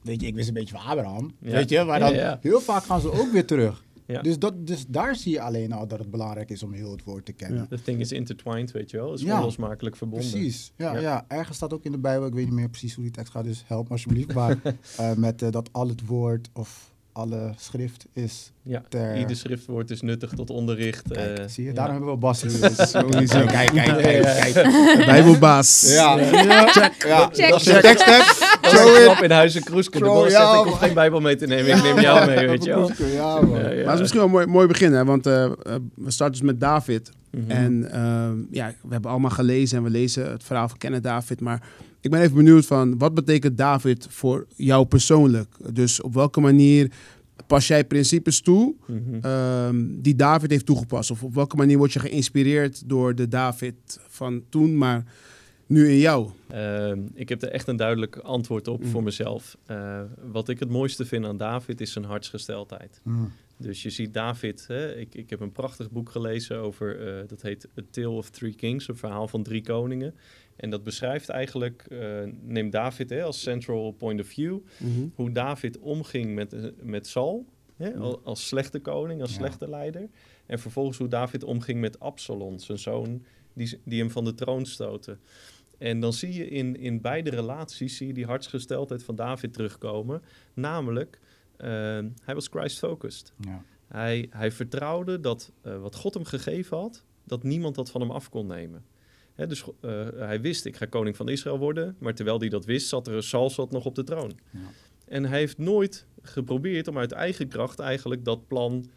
Weet je, ik wist een beetje van Abraham. Ja. Weet je, maar Ja, dan ja. heel vaak gaan ze ook weer terug. Ja. Dus, dat, dus daar zie je alleen al dat het belangrijk is om heel het woord te kennen. Ja. The thing is intertwined, weet je wel. is Ja. onlosmakelijk verbonden. Precies, ja, Ja. ja. Ergens staat ook in de Bijbel, ik weet niet meer precies hoe die tekst gaat, dus help me alsjeblieft. Maar eh, met eh, dat al het woord of alle schrift is. Ja, Ter- ieder schriftwoord is nuttig tot onderricht. Kijk, eh, zie je, ja. daarom hebben we Bas hier. sowieso. Kijk, kijk, kijk, Ja, ja. kijk. Bijbelbaas. Ja, check. Ja, Check. als je throw een in huis en Kroeske. De boss zegt, ik hoef geen bijbel mee te nemen, ik neem jou mee, weet je wel. Ja, man. Ja, ja. Maar het is misschien wel een mooi, mooi begin, hè? want eh, eh, we starten dus met David. Mhm. En ehm, ja, we hebben allemaal gelezen en we lezen het verhaal van Kennen David. Maar ik ben even benieuwd van, wat betekent David voor jou persoonlijk? Dus op welke manier pas jij principes toe Mhm. ehm, die David heeft toegepast? Of op welke manier word je geïnspireerd door de David van toen, maar nu in jou? Ehm, ik heb er echt een duidelijk antwoord op Mm. voor mezelf. Eh, wat ik het mooiste vind aan David is zijn hartsgesteldheid. Mm. Dus je ziet David, hè, ik, ik heb een prachtig boek gelezen over, eh, dat heet A Tale of Three Kings, een verhaal van drie koningen. En dat beschrijft eigenlijk, eh neemt David hè, als central point of view, hoe David omging met, met Saul, hè, al- als slechte koning, als Ja. slechte leider. En vervolgens hoe David omging met Absalom, zijn zoon, die, die hem van de troon stootte. En dan zie je in, in beide relaties zie je die hartsgesteldheid van David terugkomen. Namelijk, eh, hij was Christ-focused. Ja. Hij, hij vertrouwde dat eh, wat God hem gegeven had, dat niemand dat van hem af kon nemen. Hè, dus eh, hij wist, ik ga koning van Israël worden. Maar terwijl hij dat wist, zat er een Saul zat nog op de troon. Ja. En hij heeft nooit geprobeerd om uit eigen kracht eigenlijk dat plan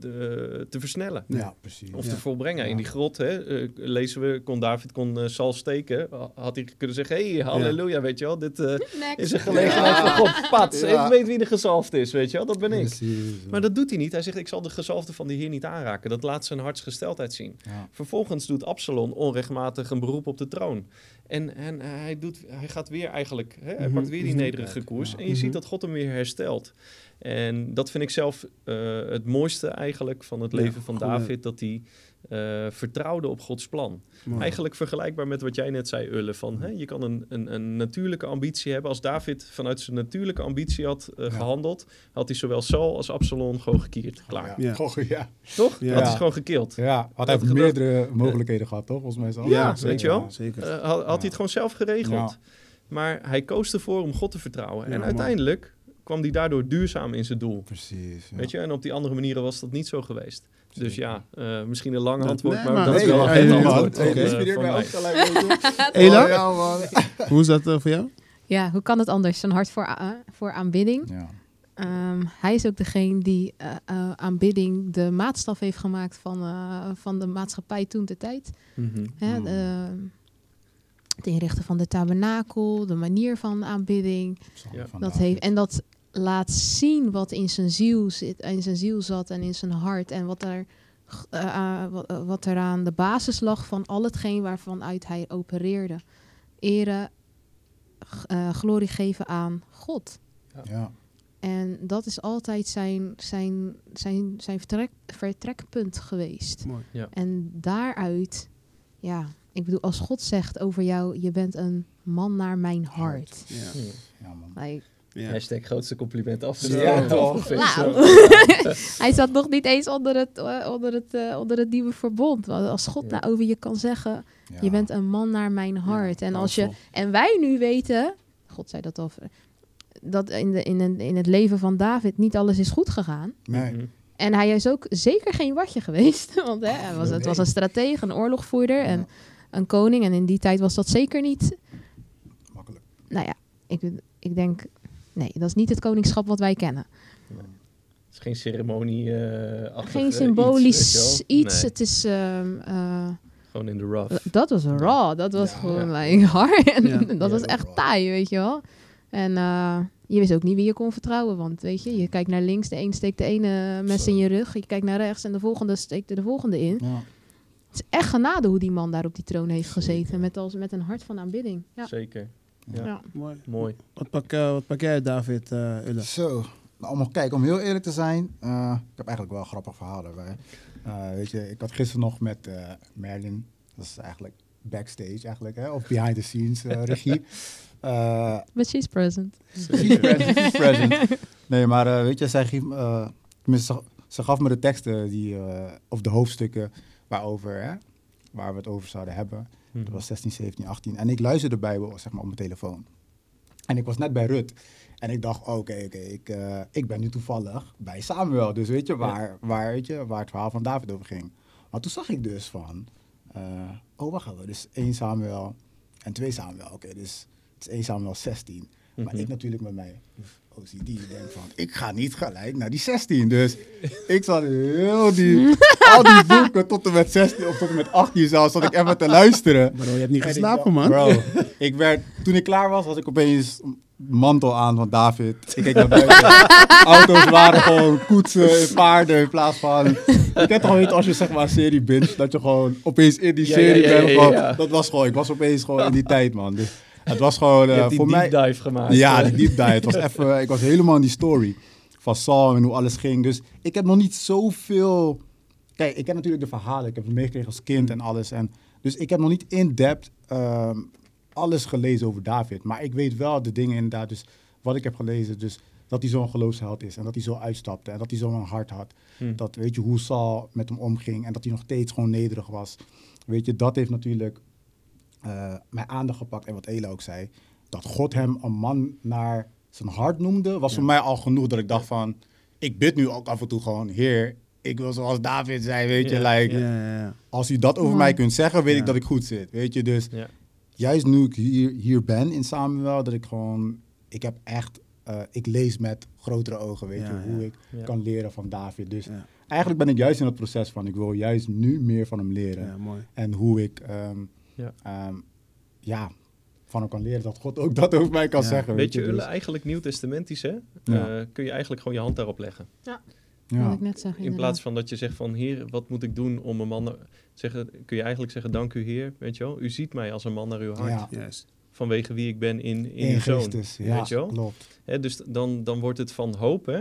de- te versnellen. Ja, precies. Of Ja. te volbrengen. Ja. In die grot, hè, eh, lezen we, kon David kon eh, Saul steken. Had hij kunnen zeggen, hey, halleluja, weet je wel. Dit eh, is een gelegenheid voor God. Pat, Ja. ik weet wie de gezalfd is, weet je wel. Dat ben ik. Precies. Maar dat doet hij niet. Hij zegt, ik zal de gezalfde van de Heer niet aanraken. Dat laat zijn hartsgesteldheid zien. Ja. Vervolgens doet Absalom onrechtmatig een beroep op de troon. En, en hij, doet, hij gaat weer eigenlijk, hè, hij Mhm. pakt weer die Mhm. nederige koers. Ja. En je Mhm. ziet dat God hem weer herstelt. En dat vind ik zelf eh, het mooiste eigenlijk van het Ja, leven van goeie- David. Dat hij eh, vertrouwde op Gods plan. Mooi. Eigenlijk vergelijkbaar met wat jij net zei, Ulle. Van, hè, je kan een, een, een natuurlijke ambitie hebben. Als David vanuit zijn natuurlijke ambitie had eh, Ja. gehandeld... had hij zowel Saul als Absalom gewoon gekierd. Klaar. Ja. Ja. Ja. Toch? Ja. Dat is Ja. gewoon gekild. Ja, had hij Dat- meerdere mogelijkheden gehad, toch? Volgens mij zo. Ja, zeker, weet je wel? Zeker. Eh, had, had hij het gewoon zelf geregeld. Ja. Maar hij koos ervoor om God te vertrouwen. Ja, en uiteindelijk kwam hij daardoor duurzaam in zijn doel. Precies. ja. Weet je? En op die andere manieren was dat niet zo geweest. Dus ja, eh, misschien een lange Nee, antwoord, nee, maar, maar- dat is Nee, wel ja, een antwoord eh, inspireert mij ook gelijk. Ela? Ja. Hoe is dat eh, voor jou? Ja, hoe kan het anders? Een hart voor, a- voor aanbidding. Ja. Ehm, hij is ook degene die eh, eh, aanbidding de maatstaf heeft gemaakt van, eh, van de maatschappij toen de tijd. Mhm. Hè, de, het inrichten van de tabernakel, de manier van aanbidding. Ja. Dat heeft, en dat laat zien wat in zijn ziel zit, in zijn ziel zat en in zijn hart. En wat er, eh, eh, wat, eh, wat er aan de basis lag van al hetgeen waarvan uit hij opereerde. Ere, eh, glorie geven aan God. Ja. En dat is altijd zijn, zijn, zijn, zijn vertrek, vertrekpunt geweest. Mooi. En daaruit, ja, ik bedoel, als God zegt over jou, je bent een man naar mijn hart. Ja. Ja. Ja, man. Like, Ja. Hashtag grootste compliment Ja, afgeslagen. toch? Hij zat nog niet eens onder het, eh, onder het, eh, onder het nieuwe verbond. Want als God Ja. nou over je kan zeggen, Ja. je bent een man naar mijn hart. en, als je, en wij nu weten, God zei dat al, dat in, de, in, een- in het leven van David niet alles is goed gegaan. Nee. Mhm. En hij is ook zeker geen watje geweest. Want hè, hij was, het was een stratege, een oorlogvoerder en Ja. een koning. En in die tijd was dat zeker niet. Makkelijk. Nou ja, ik, ik denk, nee, dat is niet het koningschap wat wij kennen. Het is geen ceremonie. eh Geen symbolisch iets. Nee, Het is. ehm, eh, gewoon in de rough. dat was raw. Dat was Ja. gewoon Ja. like, hard. En Ja. dat Ja, was echt raw. taai, weet je wel. En eh, je wist ook niet wie je kon vertrouwen. Want weet je, je kijkt naar links, de een steekt de ene mes Zo. in je rug. Je kijkt naar rechts en de volgende steekt er de volgende in. Ja. Het is echt genade hoe die man daar op die troon heeft gezeten. Met, als, met een hart van aanbidding. Ja. Zeker. Ja. Ja. Mooi. Mooi. Wat pak, eh, wat pak jij, David uh, Ulle? Zo. Nou, om, kijk, om heel eerlijk te zijn, eh, ik heb eigenlijk wel een grappig verhaal erbij. Eh, weet je, ik had gisteren nog met eh, Merlin, dat is eigenlijk backstage eigenlijk, hè, of behind the scenes eh, regie. Eh, But she's present. She's present, she's present. Nee, maar eh, weet je, zij eh, ze, ze gaf me de teksten die, eh, of de hoofdstukken waarover, hè, waar we het over zouden hebben. Dat was 16, 17, 18. En ik luisterde de Bijbel zeg maar, op mijn telefoon. En ik was net bij Rut. En ik dacht, oké, oké, ik, eh, ik ben nu toevallig bij Samuel. Dus weet je waar, waar, weet je, waar het verhaal van David over ging. Maar toen zag ik dus van, eh, oh wacht even, dus 1 Samuel en 2 Samuel. Oké, dus het is 1 Samuel 16. Maar Mhm. ik natuurlijk met mij OCD denk van, ik ga niet gelijk naar die 16. Dus ik zat heel die, al die boeken tot en met 16 of tot en met 18 zelfs, zat ik even te luisteren. Bro, je hebt niet En ik geslapen, man. Bro, ik werd, toen ik klaar was, had ik opeens een mantel aan van David. Ik keek naar buiten. Auto's waren gewoon koetsen en paarden in plaats van... Je kent toch weten als je zeg maar een serie binge, dat je gewoon opeens in die Ja, serie ja, ja, bent. Dat was gewoon, ik was opeens gewoon in die tijd, man. Dus het was gewoon die voor deep mij... dive gemaakt. Ja, eh. die deep dive. Het was even, ik was helemaal in die story van Saul en hoe alles ging. Dus ik heb nog niet zoveel... Kijk, ik heb natuurlijk de verhalen. Ik heb het meegekregen als kind en alles. En, dus ik heb nog niet in-depth ehm, alles gelezen over David. Maar ik weet wel de dingen inderdaad. Dus wat ik heb gelezen. Dus dat hij zo'n geloofsheld is. En dat hij zo uitstapte. En dat hij zo'n hart had. Hm. Dat weet je hoe Saul met hem omging. En dat hij nog steeds gewoon nederig was. Weet je, dat heeft natuurlijk eh, mijn aandacht gepakt. En wat Ela ook zei. Dat God hem een man naar zijn hart noemde. Was voor mij al genoeg dat ik dacht van... Ik bid nu ook af en toe gewoon... Heer, ik wil zoals David zei, weet je, Ja, like, Ja, ja, ja. als u dat over mij kunt zeggen, weet Ja. ik dat ik goed zit, weet je. Dus Ja. juist nu ik hier, hier ben in Samuel, dat ik gewoon, ik heb echt, eh, ik lees met grotere ogen, weet Ja, je, hoe ja. ik Ja. kan leren van David. Dus Ja. eigenlijk ben ik juist in het proces van, ik wil juist nu meer van hem leren. Ja, mooi. En hoe ik, ehm, Ja. ehm, ja, van hem kan leren, dat God ook dat over mij kan Ja. zeggen. Weet je, dus- eigenlijk nieuwtestamentisch, hè? Ja. Eh, kun je eigenlijk gewoon je hand daarop leggen. Wat ja. ik net zeg, In plaats van dat je zegt van, heer, wat moet ik doen om een man... naar- Zeggen, kun je eigenlijk zeggen, dank u heer, weet je wel. U ziet mij als een man naar uw hart. Ja. Vanwege wie ik ben in, in, In uw zoon. Christus, ja, weet je wel? klopt. Hè, dus dan, dan wordt het van hoop, hè.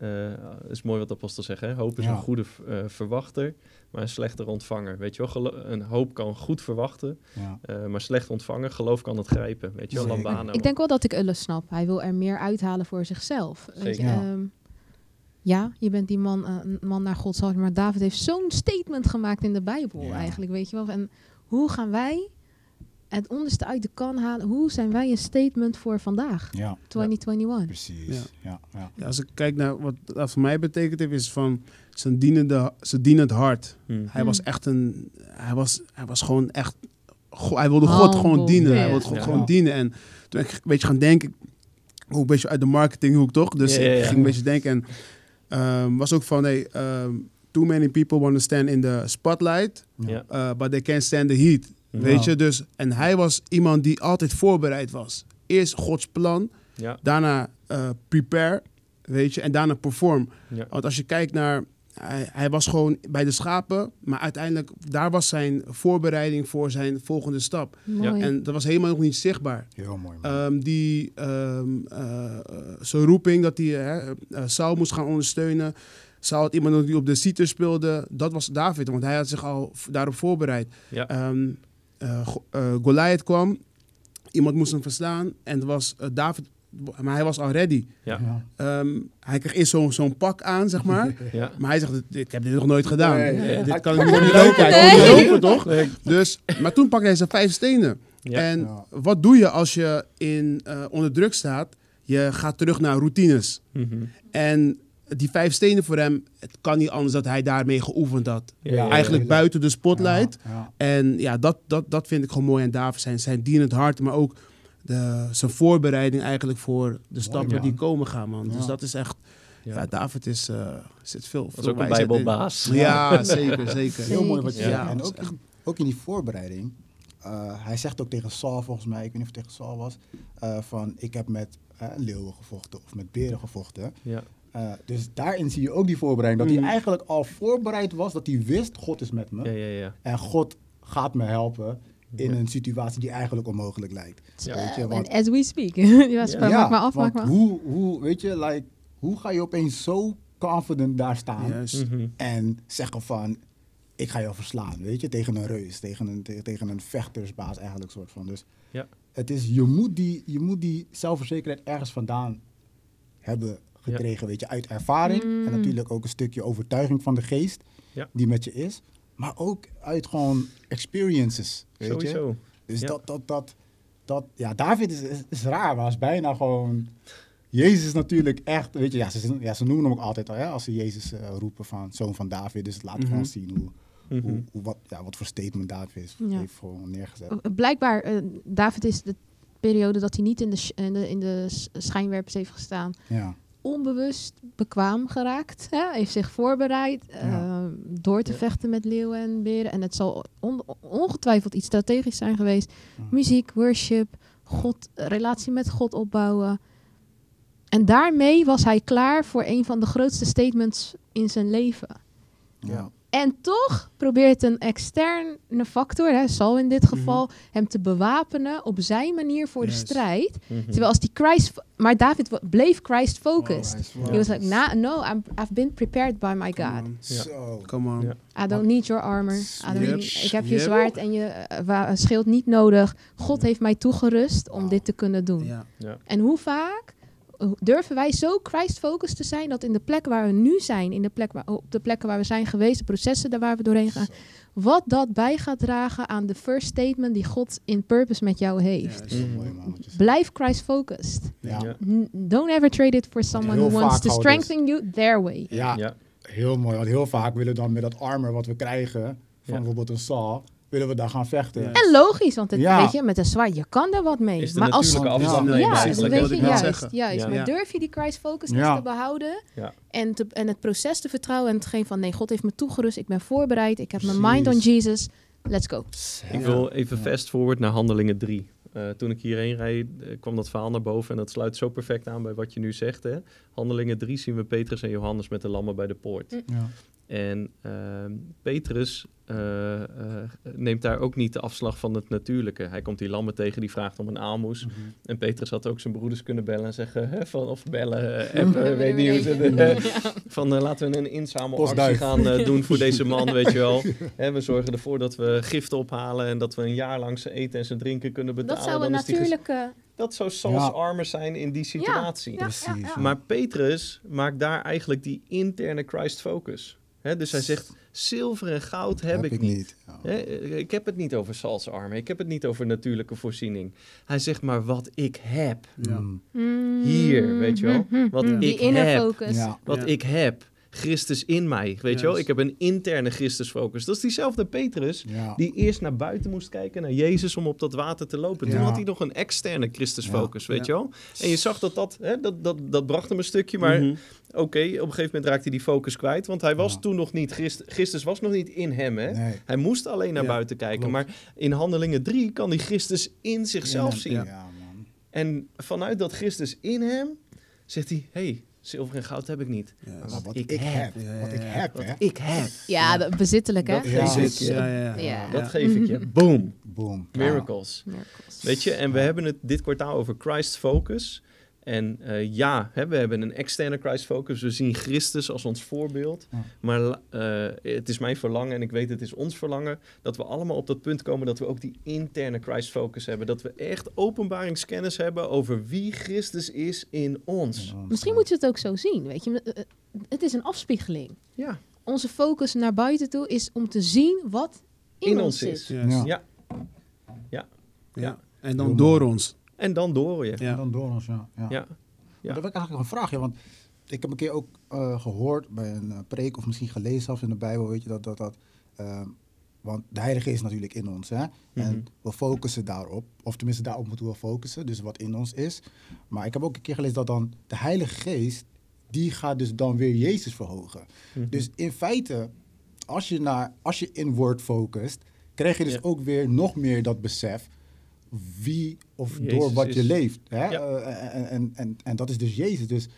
Eh, is mooi wat de apostel zegt, hè. Hoop is Ja. een goede eh, verwachter, maar een slechte ontvanger. Weet je wel, Gelo- een hoop kan goed verwachten, Ja. eh, maar slecht ontvangen, geloof kan het grijpen. Weet je wel. Lambano. Ik denk wel dat ik Ulle snap. Hij wil er meer uithalen voor zichzelf. Weet je, Zeker. Ja. ehm, ja, je bent die man, een man naar Gods hart. Maar David heeft zo'n statement gemaakt in de Bijbel Ja. eigenlijk, weet je wel. En hoe gaan wij het onderste uit de kan halen? Hoe zijn wij een statement voor vandaag, ja, 2021? precies. Ja. Ja. Ja, Ja, als ik kijk naar wat dat voor mij betekent heeft, is van zijn dienende, zijn dienend hart. Hm. Hij Hmm. was echt een, hij was, hij was gewoon echt, go- hij wilde God gewoon dienen. Hij wilde God Ja. gewoon dienen. En toen ik een beetje gaan denken, ook een beetje uit de marketinghoek toch? Dus ik ging een beetje denken en ehm, was ook van, hey, ehm, too many people want to stand in the spotlight, uh, but they can't stand the heat. Ja. Weet je, dus en hij was iemand die altijd voorbereid was. Eerst Gods plan, Ja, daarna eh, prepare, weet je, en daarna perform. ja. Want als je kijkt naar, hij, hij was gewoon bij de schapen, maar uiteindelijk, daar was zijn voorbereiding voor zijn volgende stap. Mooi. En dat was helemaal nog niet zichtbaar. Heel mooi. man. Ehm, die, ehm, eh, eh, zijn roeping, dat hij eh, Saul moest gaan ondersteunen. Saul had iemand die op de citer speelde. Dat was David, want hij had zich al daarop voorbereid. Ja. Ehm eh, eh, Goliath kwam, iemand moest hem verslaan en het was eh, David, maar hij was al ready. Ja. ja. Ehm, hij kreeg eerst zo'n zo'n pak aan, zeg maar. Ja. Maar hij zegt, ik heb dit nog nooit gedaan. Nee, nee. Dit kan ik niet lopen. Nee. lopen, toch? Nee. Dus, maar toen pakte hij zijn vijf stenen. Ja. En Ja. wat doe je als je in, eh, onder druk staat? Je gaat terug naar routines. Mhm. En die vijf stenen voor hem, het kan niet anders dat hij daarmee geoefend had. Ja, ja, Eigenlijk ja. buiten de spotlight. Ja, ja. En ja, dat, dat, dat vind ik gewoon mooi aan David. Zijn, zijn dienend hart, maar ook de, zijn voorbereiding eigenlijk voor de stappen die komen gaan, man. Dus dat is echt... Ja. Ja, David is, eh zit veel, Dat is ook een in. bijbelbaas. Ja, zeker, zeker. Heel mooi wat je zegt. En ook, echt- ook in die voorbereiding. eh, hij zegt ook tegen Saul, volgens mij, ik weet niet of het tegen Saul was, eh, van ik heb met leeuwen gevochten of met beren gevochten. Ja. Eh, dus daarin zie je ook die voorbereiding. Dat Mm. hij eigenlijk al voorbereid was, dat hij wist, God is met me. Ja, ja, ja. En God gaat me helpen in Ja. een situatie die eigenlijk onmogelijk lijkt. Ja. Weet je, En want, as we speak. ja, maak maar af, maak maar af. hoe, hoe, weet je, like, hoe ga je opeens zo confident daar staan. Mhm. en zeggen van, ik ga jou verslaan, weet je, tegen een reus, tegen een, te- tegen een vechtersbaas eigenlijk soort van. Dus Ja. het is, je moet, die, je moet die zelfverzekerdheid ergens vandaan hebben gekregen, weet je, uit ervaring Mm. en natuurlijk ook een stukje overtuiging van de geest Ja. die met je is, maar ook uit gewoon experiences, weet je. Dus Ja. dat, dat, dat, dat, ja, David is, is, is raar, maar is bijna gewoon. Jezus is natuurlijk echt, weet je, ja, ze, ja, ze noemen hem ook altijd al, hè, als ze Jezus eh, roepen van zoon van David. Dus het laat Mhm. gewoon zien hoe, Mhm. hoe, hoe, wat, ja, wat voor statement David is, Ja. heeft gewoon neergezet. Uh, Blijkbaar, eh, David is de periode dat hij niet in de, in de, in de schijnwerpers heeft gestaan, Ja, onbewust bekwaam geraakt. Hè? Heeft zich voorbereid Ja. eh, door te Ja. vechten met leeuwen en beren. En het zal on- ongetwijfeld iets strategisch zijn geweest. Ja. Muziek, worship, God, relatie met God opbouwen. En daarmee was hij klaar voor een van de grootste statements in zijn leven. ja. En toch probeert een externe factor, hè, Saul in dit geval, hem te bewapenen op zijn manier voor de strijd. Mhm. Terwijl als die Christ, maar David bleef Christ focused. Oh, He was like, nah, no, I'm, I've been prepared by my Come God. on. Zo. Come on. I don't need your armor. I don't Yep. need- ik heb je Yep. zwaard en je wa- schild niet nodig. God heeft mij toegerust om Wauw. dit te kunnen doen. Ja. Ja. En hoe vaak durven wij zo Christ-focused te zijn dat in de plek waar we nu zijn, in de plek waar, op de plekken waar we zijn geweest, de processen daar waar we doorheen gaan, wat dat bij gaat dragen aan de first statement die God in purpose met jou heeft. Mooi. Blijf Christ-focused. Ja. Don't ever trade it for someone Heel who wants to strengthen you their way. Ja. Ja. heel mooi. Want heel vaak willen we dan met dat armor wat we krijgen, van Ja. bijvoorbeeld een Saul, willen we daar gaan vechten. En logisch, want het, Ja. weet je, met een zwaard, je kan er wat mee. Is maar als Ja. afstand Ja, ja, eigenlijk. weet je, juist, zeggen. juist. Ja. Maar durf je die Christ focus Ja. te behouden Ja. en, te, en het proces te vertrouwen en hetgeen van nee, God heeft me toegerust, ik ben voorbereid, ik heb mijn mind on. Jesus, let's go. Ik wil even Ja. fast forward naar Handelingen 3. Eh, toen ik hierheen reed, eh, kwam dat verhaal naar boven en dat sluit zo perfect aan bij wat je nu zegt. Hè? Handelingen 3 zien we Petrus en Johannes met de lammen bij de poort. Mm. Ja. En ehm, Petrus eh, eh, neemt daar ook niet de afslag van het natuurlijke. Hij komt die lammen tegen, die vraagt om een aalmoes. Mhm. En Petrus had ook zijn broeders kunnen bellen en zeggen, hè, van, of bellen, eh, appen, weet niet hoe ze Van laten we een inzamelactie gaan doen voor deze man, weet je wel. Hè, we zorgen ervoor dat we giften ophalen en dat we een jaar lang zijn eten en zijn drinken kunnen betalen. Dat zou een natuurlijke... dat zou Sauls Ja. armer zijn in die situatie. Ja, Precies, ja, ja. ja. Maar Petrus maakt daar eigenlijk die interne Christ focus. Hè, dus hij zegt, zilver en goud heb, ik niet. Hè, eh, ik heb het niet over Sauls armen, ik heb het niet over natuurlijke voorziening. Hij zegt maar wat ik heb. Ja. Mm. Hier, weet je wel. Mhm, Wat mhm. ik Die inner heb. focus. Ja. Wat Ja. ik heb. Christus in mij, weet je wel. Ik heb een interne Christusfocus. Dat is diezelfde Petrus Ja. die eerst naar buiten moest kijken, naar Jezus, om op dat water te lopen. Toen had hij nog een externe Christusfocus, weet Ja. je wel. En je zag dat dat, hè, dat, dat, dat bracht hem een stukje, maar Mhm. Oké, op een gegeven moment raakte hij die focus kwijt, want hij was Ja. toen nog niet, Christ, Christus was nog niet in hem, hè. Nee. Hij moest alleen naar Ja, buiten kijken, klopt. maar in Handelingen 3 kan hij Christus in zichzelf Ja, zien. Ja, man. En vanuit dat Christus in hem, zegt hij, hey, zilver en goud heb ik niet. Ja. Maar Maar wat, wat ik, ik heb, wat ik heb, wat hè. ik heb, Ja, dat- bezittelijk hè. Dat Ja. geef ik ja, ja, ja. Ja. Dat geef ik je. Boom. Boom. Miracles. Miracles. Weet je, en we Ja. hebben het dit kwartaal over Christ Focus. En eh, ja, hè, we hebben een externe Christ Focus. We zien Christus als ons voorbeeld. Ja. Maar eh, het is mijn verlangen, en ik weet het is ons verlangen, dat we allemaal op dat punt komen dat we ook die interne Christ Focus hebben. Dat we echt openbaringskennis hebben over wie Christus is in ons. Misschien moet je het ook zo zien, weet je. Eh, Het is een afspiegeling. Ja, Onze focus naar buiten toe is om te zien wat in, in ons is. Ja. Ja, Ja. Ja. En dan door ons. En dan door je. Ja. En dan door ons, ja. ja. Ja. Ja. Dat heb ik eigenlijk een vraagje, want ik heb een keer ook eh, gehoord bij een eh, preek of misschien gelezen zelfs in de Bijbel, weet je, dat dat, dat ehm, want de Heilige Geest is natuurlijk in ons, hè? Mhm. En we focussen daarop, of tenminste daarop moeten we focussen, dus wat in ons is. Maar ik heb ook een keer gelezen dat dan de Heilige Geest, die gaat dus dan weer Jezus verhogen. Mhm. Dus in feite, als je, naar, als je inward focust, krijg je dus Ja. ook weer nog meer dat besef wie of Jezus door wat je leeft. Hè? Ja. Eh, en, en, en, en dat is dus Jezus. Dus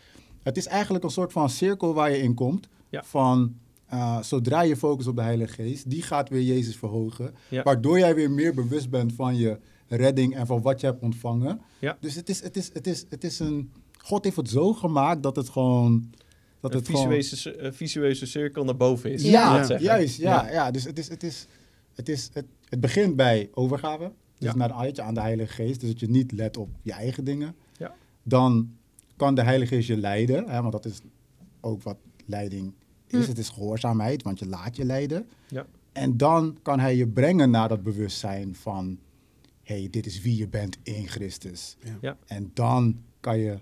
het is eigenlijk een soort van cirkel waar je in komt. Ja. Van eh, zodra je focust op de Heilige Geest, die gaat weer Jezus verhogen. Ja. Waardoor jij weer meer bewust bent van je redding en van wat je hebt ontvangen. Ja. Dus het is, het, is, het, is, het is een. God heeft het zo gemaakt dat het gewoon. Dat een het gewoon, visueuze, een visueuze cirkel naar boven is. Ja. juist. Ja. ja. dus het, is, het, is, het, is, het, het begint bij overgave. Dus Ja. naar de ayatje aan de Heilige Geest. Dus dat je niet let op je eigen dingen. Ja. Dan kan de Heilige Geest je leiden. Hè, want dat is ook wat leiding is. Hm. Het is gehoorzaamheid, want je laat je leiden. Ja. En dan kan hij je brengen naar dat bewustzijn van... hey, dit is wie je bent in Christus. Ja. Ja. En dan kan je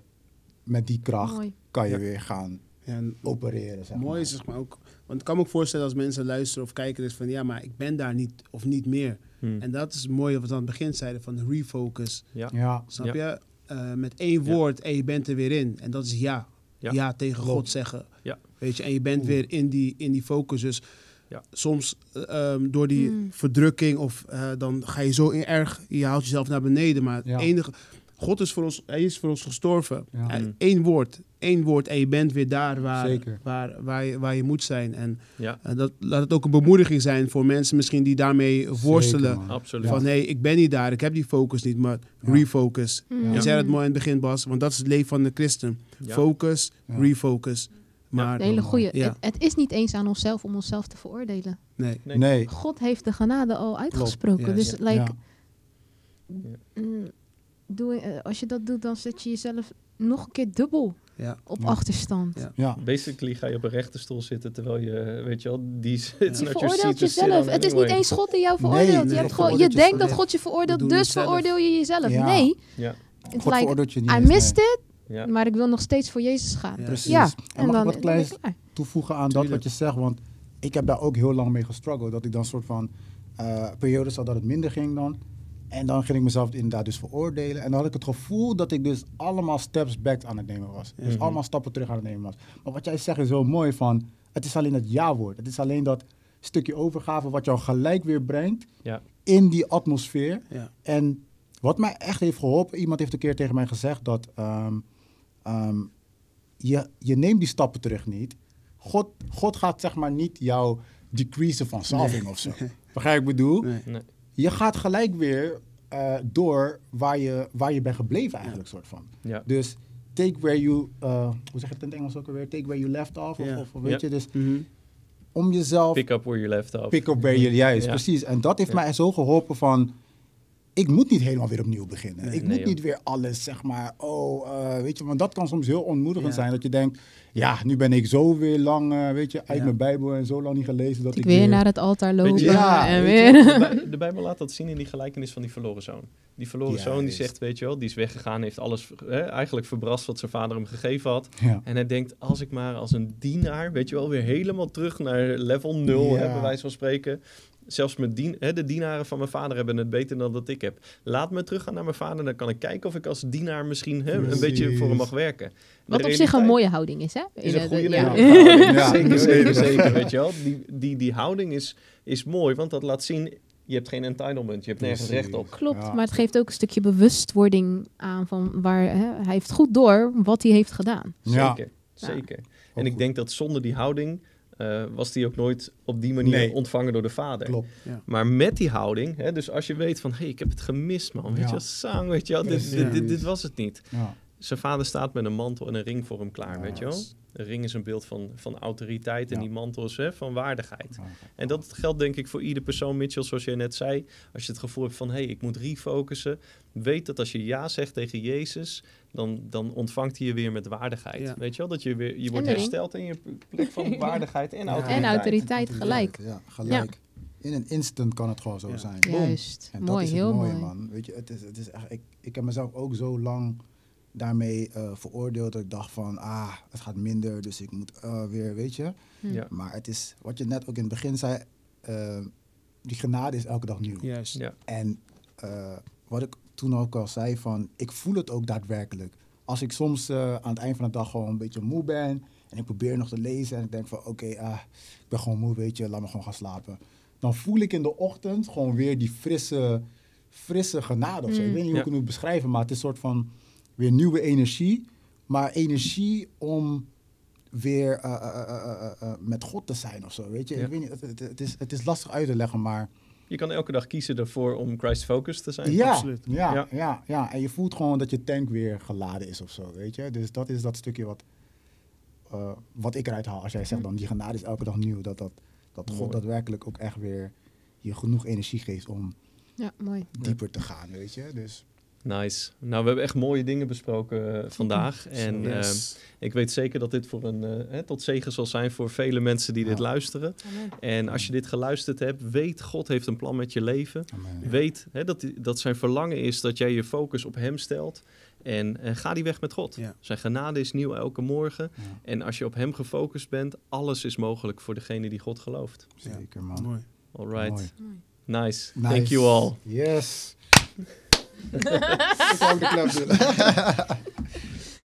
met die kracht Mooi. kan je Ja. weer gaan en opereren. Zeg mooi maar. is zeg maar ook. Want ik kan me ook voorstellen als mensen luisteren of kijken, dus van ja, maar ik ben daar niet of niet meer. Hmm. En dat is mooi wat we aan het begin zeiden van refocus. Ja. Ja, Snap Ja. je? Eh, met één Ja. woord en je bent er weer in. En dat is ja. Ja. Ja, tegen. God zeggen. Ja. Weet je, en je bent Oeh. weer in die, in die focus. Dus Ja. soms eh, ehm, door die Mm. verdrukking of eh, dan ga je zo in erg, je haalt jezelf naar beneden. Maar Ja. het enige, God is voor ons, hij is voor ons gestorven. Ja. En Mm. Eén woord, één woord en je bent weer daar waar, Zeker. waar, waar, je, waar je moet zijn. En Ja, eh, dat, laat het ook een bemoediging zijn voor mensen misschien die daarmee worstelen. Zeker. Van nee, ik ben niet daar, ik heb die focus niet, maar Ja. refocus. Mm. Je Ja. zei het mooi in het begin, Bas, want dat is het leven van de christen. Ja. Focus, Ja. refocus. Maar Een hele goeie. Ja. Het, het is niet eens aan onszelf om onszelf te veroordelen. nee. Nee. Nee. God heeft de genade al uitgesproken. Dus like, Ja. mm, doe, eh, als je dat doet, dan zet je jezelf nog een keer dubbel Ja. op Ja. achterstand. Ja. Ja. Basically ga je op een rechterstoel zitten terwijl je, weet je wel, die it's Je veroordeelt jezelf. Het is niet eens God die jou veroordeelt. nee, je, hebt gewoon, je denkt dat. God je veroordeelt, dus veroordeel je jezelf. Ja. Nee, Ja, God like, veroordeelt je niet I eens, missed nee. it. Ja. maar ik wil nog steeds voor Jezus gaan. Ja. Precies. Ja, En, en mag dan, ik wat kleins toevoegen aan dat wat je zegt? Want ik heb daar ook heel lang mee gestruggeld. Dat ik dan soort van eh periodes had dat het minder ging dan. En dan ging ik mezelf inderdaad dus veroordelen. En dan had ik het gevoel dat ik dus allemaal steps back aan het nemen was. Dus Mhm. allemaal stappen terug aan het nemen was. Maar wat jij zegt is zo mooi van... Het is alleen het ja-woord. Het is alleen dat stukje overgave wat jou gelijk weer brengt Ja. in die atmosfeer. Ja. En wat mij echt heeft geholpen, iemand heeft een keer tegen mij gezegd dat ehm, ehm, je, je neemt die stappen terug niet. God, God gaat zeg maar niet jou decreasen van salving of zo. Begrijp ik bedoel? Nee. Nee. Je gaat gelijk weer eh, door waar je, waar je bent gebleven eigenlijk, soort van. Ja. Dus take where you, eh, hoe zeg je het in het Engels ook alweer? Take where you left off. Of, of weet je, dus Mhm. om jezelf Pick up where you left off. pick up where you, juist, Ja. precies. En dat heeft mij zo geholpen van, ik moet niet helemaal weer opnieuw beginnen. Nee. ik Nee, moet joh. niet weer alles, zeg maar, oh, eh, weet je, want dat kan soms heel ontmoedigend Ja. zijn. Dat je denkt, ja, nu ben ik zo weer lang, eh, weet je, uit Ja. mijn Bijbel en zo lang niet gelezen dat Ik ik weer naar het altaar lopen je- Ja, en weer. De, Bij- de Bijbel laat dat zien in die gelijkenis van die verloren zoon. Die verloren zoon die zegt, weet je wel, die is weggegaan, heeft alles hè, eigenlijk verbrast wat zijn vader hem gegeven had. Ja. En hij denkt, als ik maar als een dienaar, weet je wel, weer helemaal terug naar level 0, Ja. hè, bij wijze van spreken. Zelfs mijn dien, hè, de dienaren van mijn vader hebben het beter dan dat ik heb. Laat me teruggaan naar mijn vader, dan kan ik kijken of ik als dienaar misschien hè, een beetje voor hem mag werken. De Wat op zich een mooie houding is, hè? Is een de- goede ja. Nederlandse Ja. Zeker, zeker, zeker, weet je wel. Die, die, die houding is, is mooi, want dat laat zien, je hebt geen entitlement, je hebt nergens recht op. Klopt, Ja. maar het geeft ook een stukje bewustwording aan van waar hè, hij heeft goed door wat hij heeft gedaan. Ja. Zeker, Ja. zeker. En ik denk dat zonder die houding eh, was die ook nooit op die manier Nee. ontvangen door de vader. Klopt. Maar met die houding, hè, dus als je weet van, hé, hey, ik heb het gemist, man. Weet Ja. je wel, sang, weet je wel, dit, dit, dit, dit was het niet. Ja. Zijn vader staat met een mantel en een ring voor hem klaar, weet je wel. Een ring is een beeld van, van autoriteit en Ja. die mantel is hè, van waardigheid. Ja. En dat geldt denk ik voor ieder persoon, Mitchell, zoals jij net zei. Als je het gevoel hebt van, hé, hey, ik moet refocussen. Weet dat als je ja zegt tegen Jezus, dan, dan ontvangt hij je weer met waardigheid. Ja. Weet je wel, dat je weer je wordt hersteld in je plek van waardigheid en Ja. autoriteit. En autoriteit gelijk. Ja, gelijk. In een instant kan het gewoon zo Ja. zijn. Juist, En mooi, dat is het heel mooie, mooi. man. Weet je, het is, het is echt, ik, ik heb mezelf ook zo lang daarmee eh, veroordeeld dat ik dacht van, ah, het gaat minder, dus ik moet eh, weer, weet je. Hm. Ja. Maar het is, wat je net ook in het begin zei, eh, die genade is elke dag nieuw. Juist. Ja. En eh, wat ik toen ook al zei, van, ik voel het ook daadwerkelijk. Als ik soms eh, aan het eind van de dag gewoon een beetje moe ben en ik probeer nog te lezen en ik denk van, oké, ah, ik ben gewoon moe, weet je, laat me gewoon gaan slapen. Dan voel ik in de ochtend gewoon weer die frisse, frisse genade of zo. Mm. Ik weet niet hoe Ja. ik het moet beschrijven, maar het is een soort van weer nieuwe energie. Maar energie om weer eh, eh, eh, met God te zijn of zo, weet je. Ja. Ik weet niet, het, het, het is, het is lastig uit te leggen, maar... Je kan elke dag kiezen ervoor om Christ focused te zijn. Ja, absoluut. Ja, Ja. ja. Ja, en je voelt gewoon dat je tank weer geladen is of zo, weet je. Dus dat is dat stukje wat, eh, wat ik eruit haal. Als jij zegt dan, die genade is elke dag nieuw. Dat, dat, dat God Mooi. daadwerkelijk ook echt weer je genoeg energie geeft om Ja, mooi. dieper te gaan, weet je. Dus Nice. Nou, we hebben echt mooie dingen besproken eh, vandaag. En Yes. eh, ik weet zeker dat dit voor een, eh, hè, tot zegen zal zijn voor vele mensen die dit luisteren. Amen. En als je dit geluisterd hebt, weet God heeft een plan met je leven. amen. Weet hè, dat, dat zijn verlangen is dat jij je focus op hem stelt. En, en ga die weg met God. Ja. Zijn genade is nieuw elke morgen. Ja, En als je op hem gefocust bent, alles is mogelijk voor degene die God gelooft. zeker, man. Mooi. All right. Mooi. Nice. Nice. Thank you all. Yes. Ik wou ook de klap doen.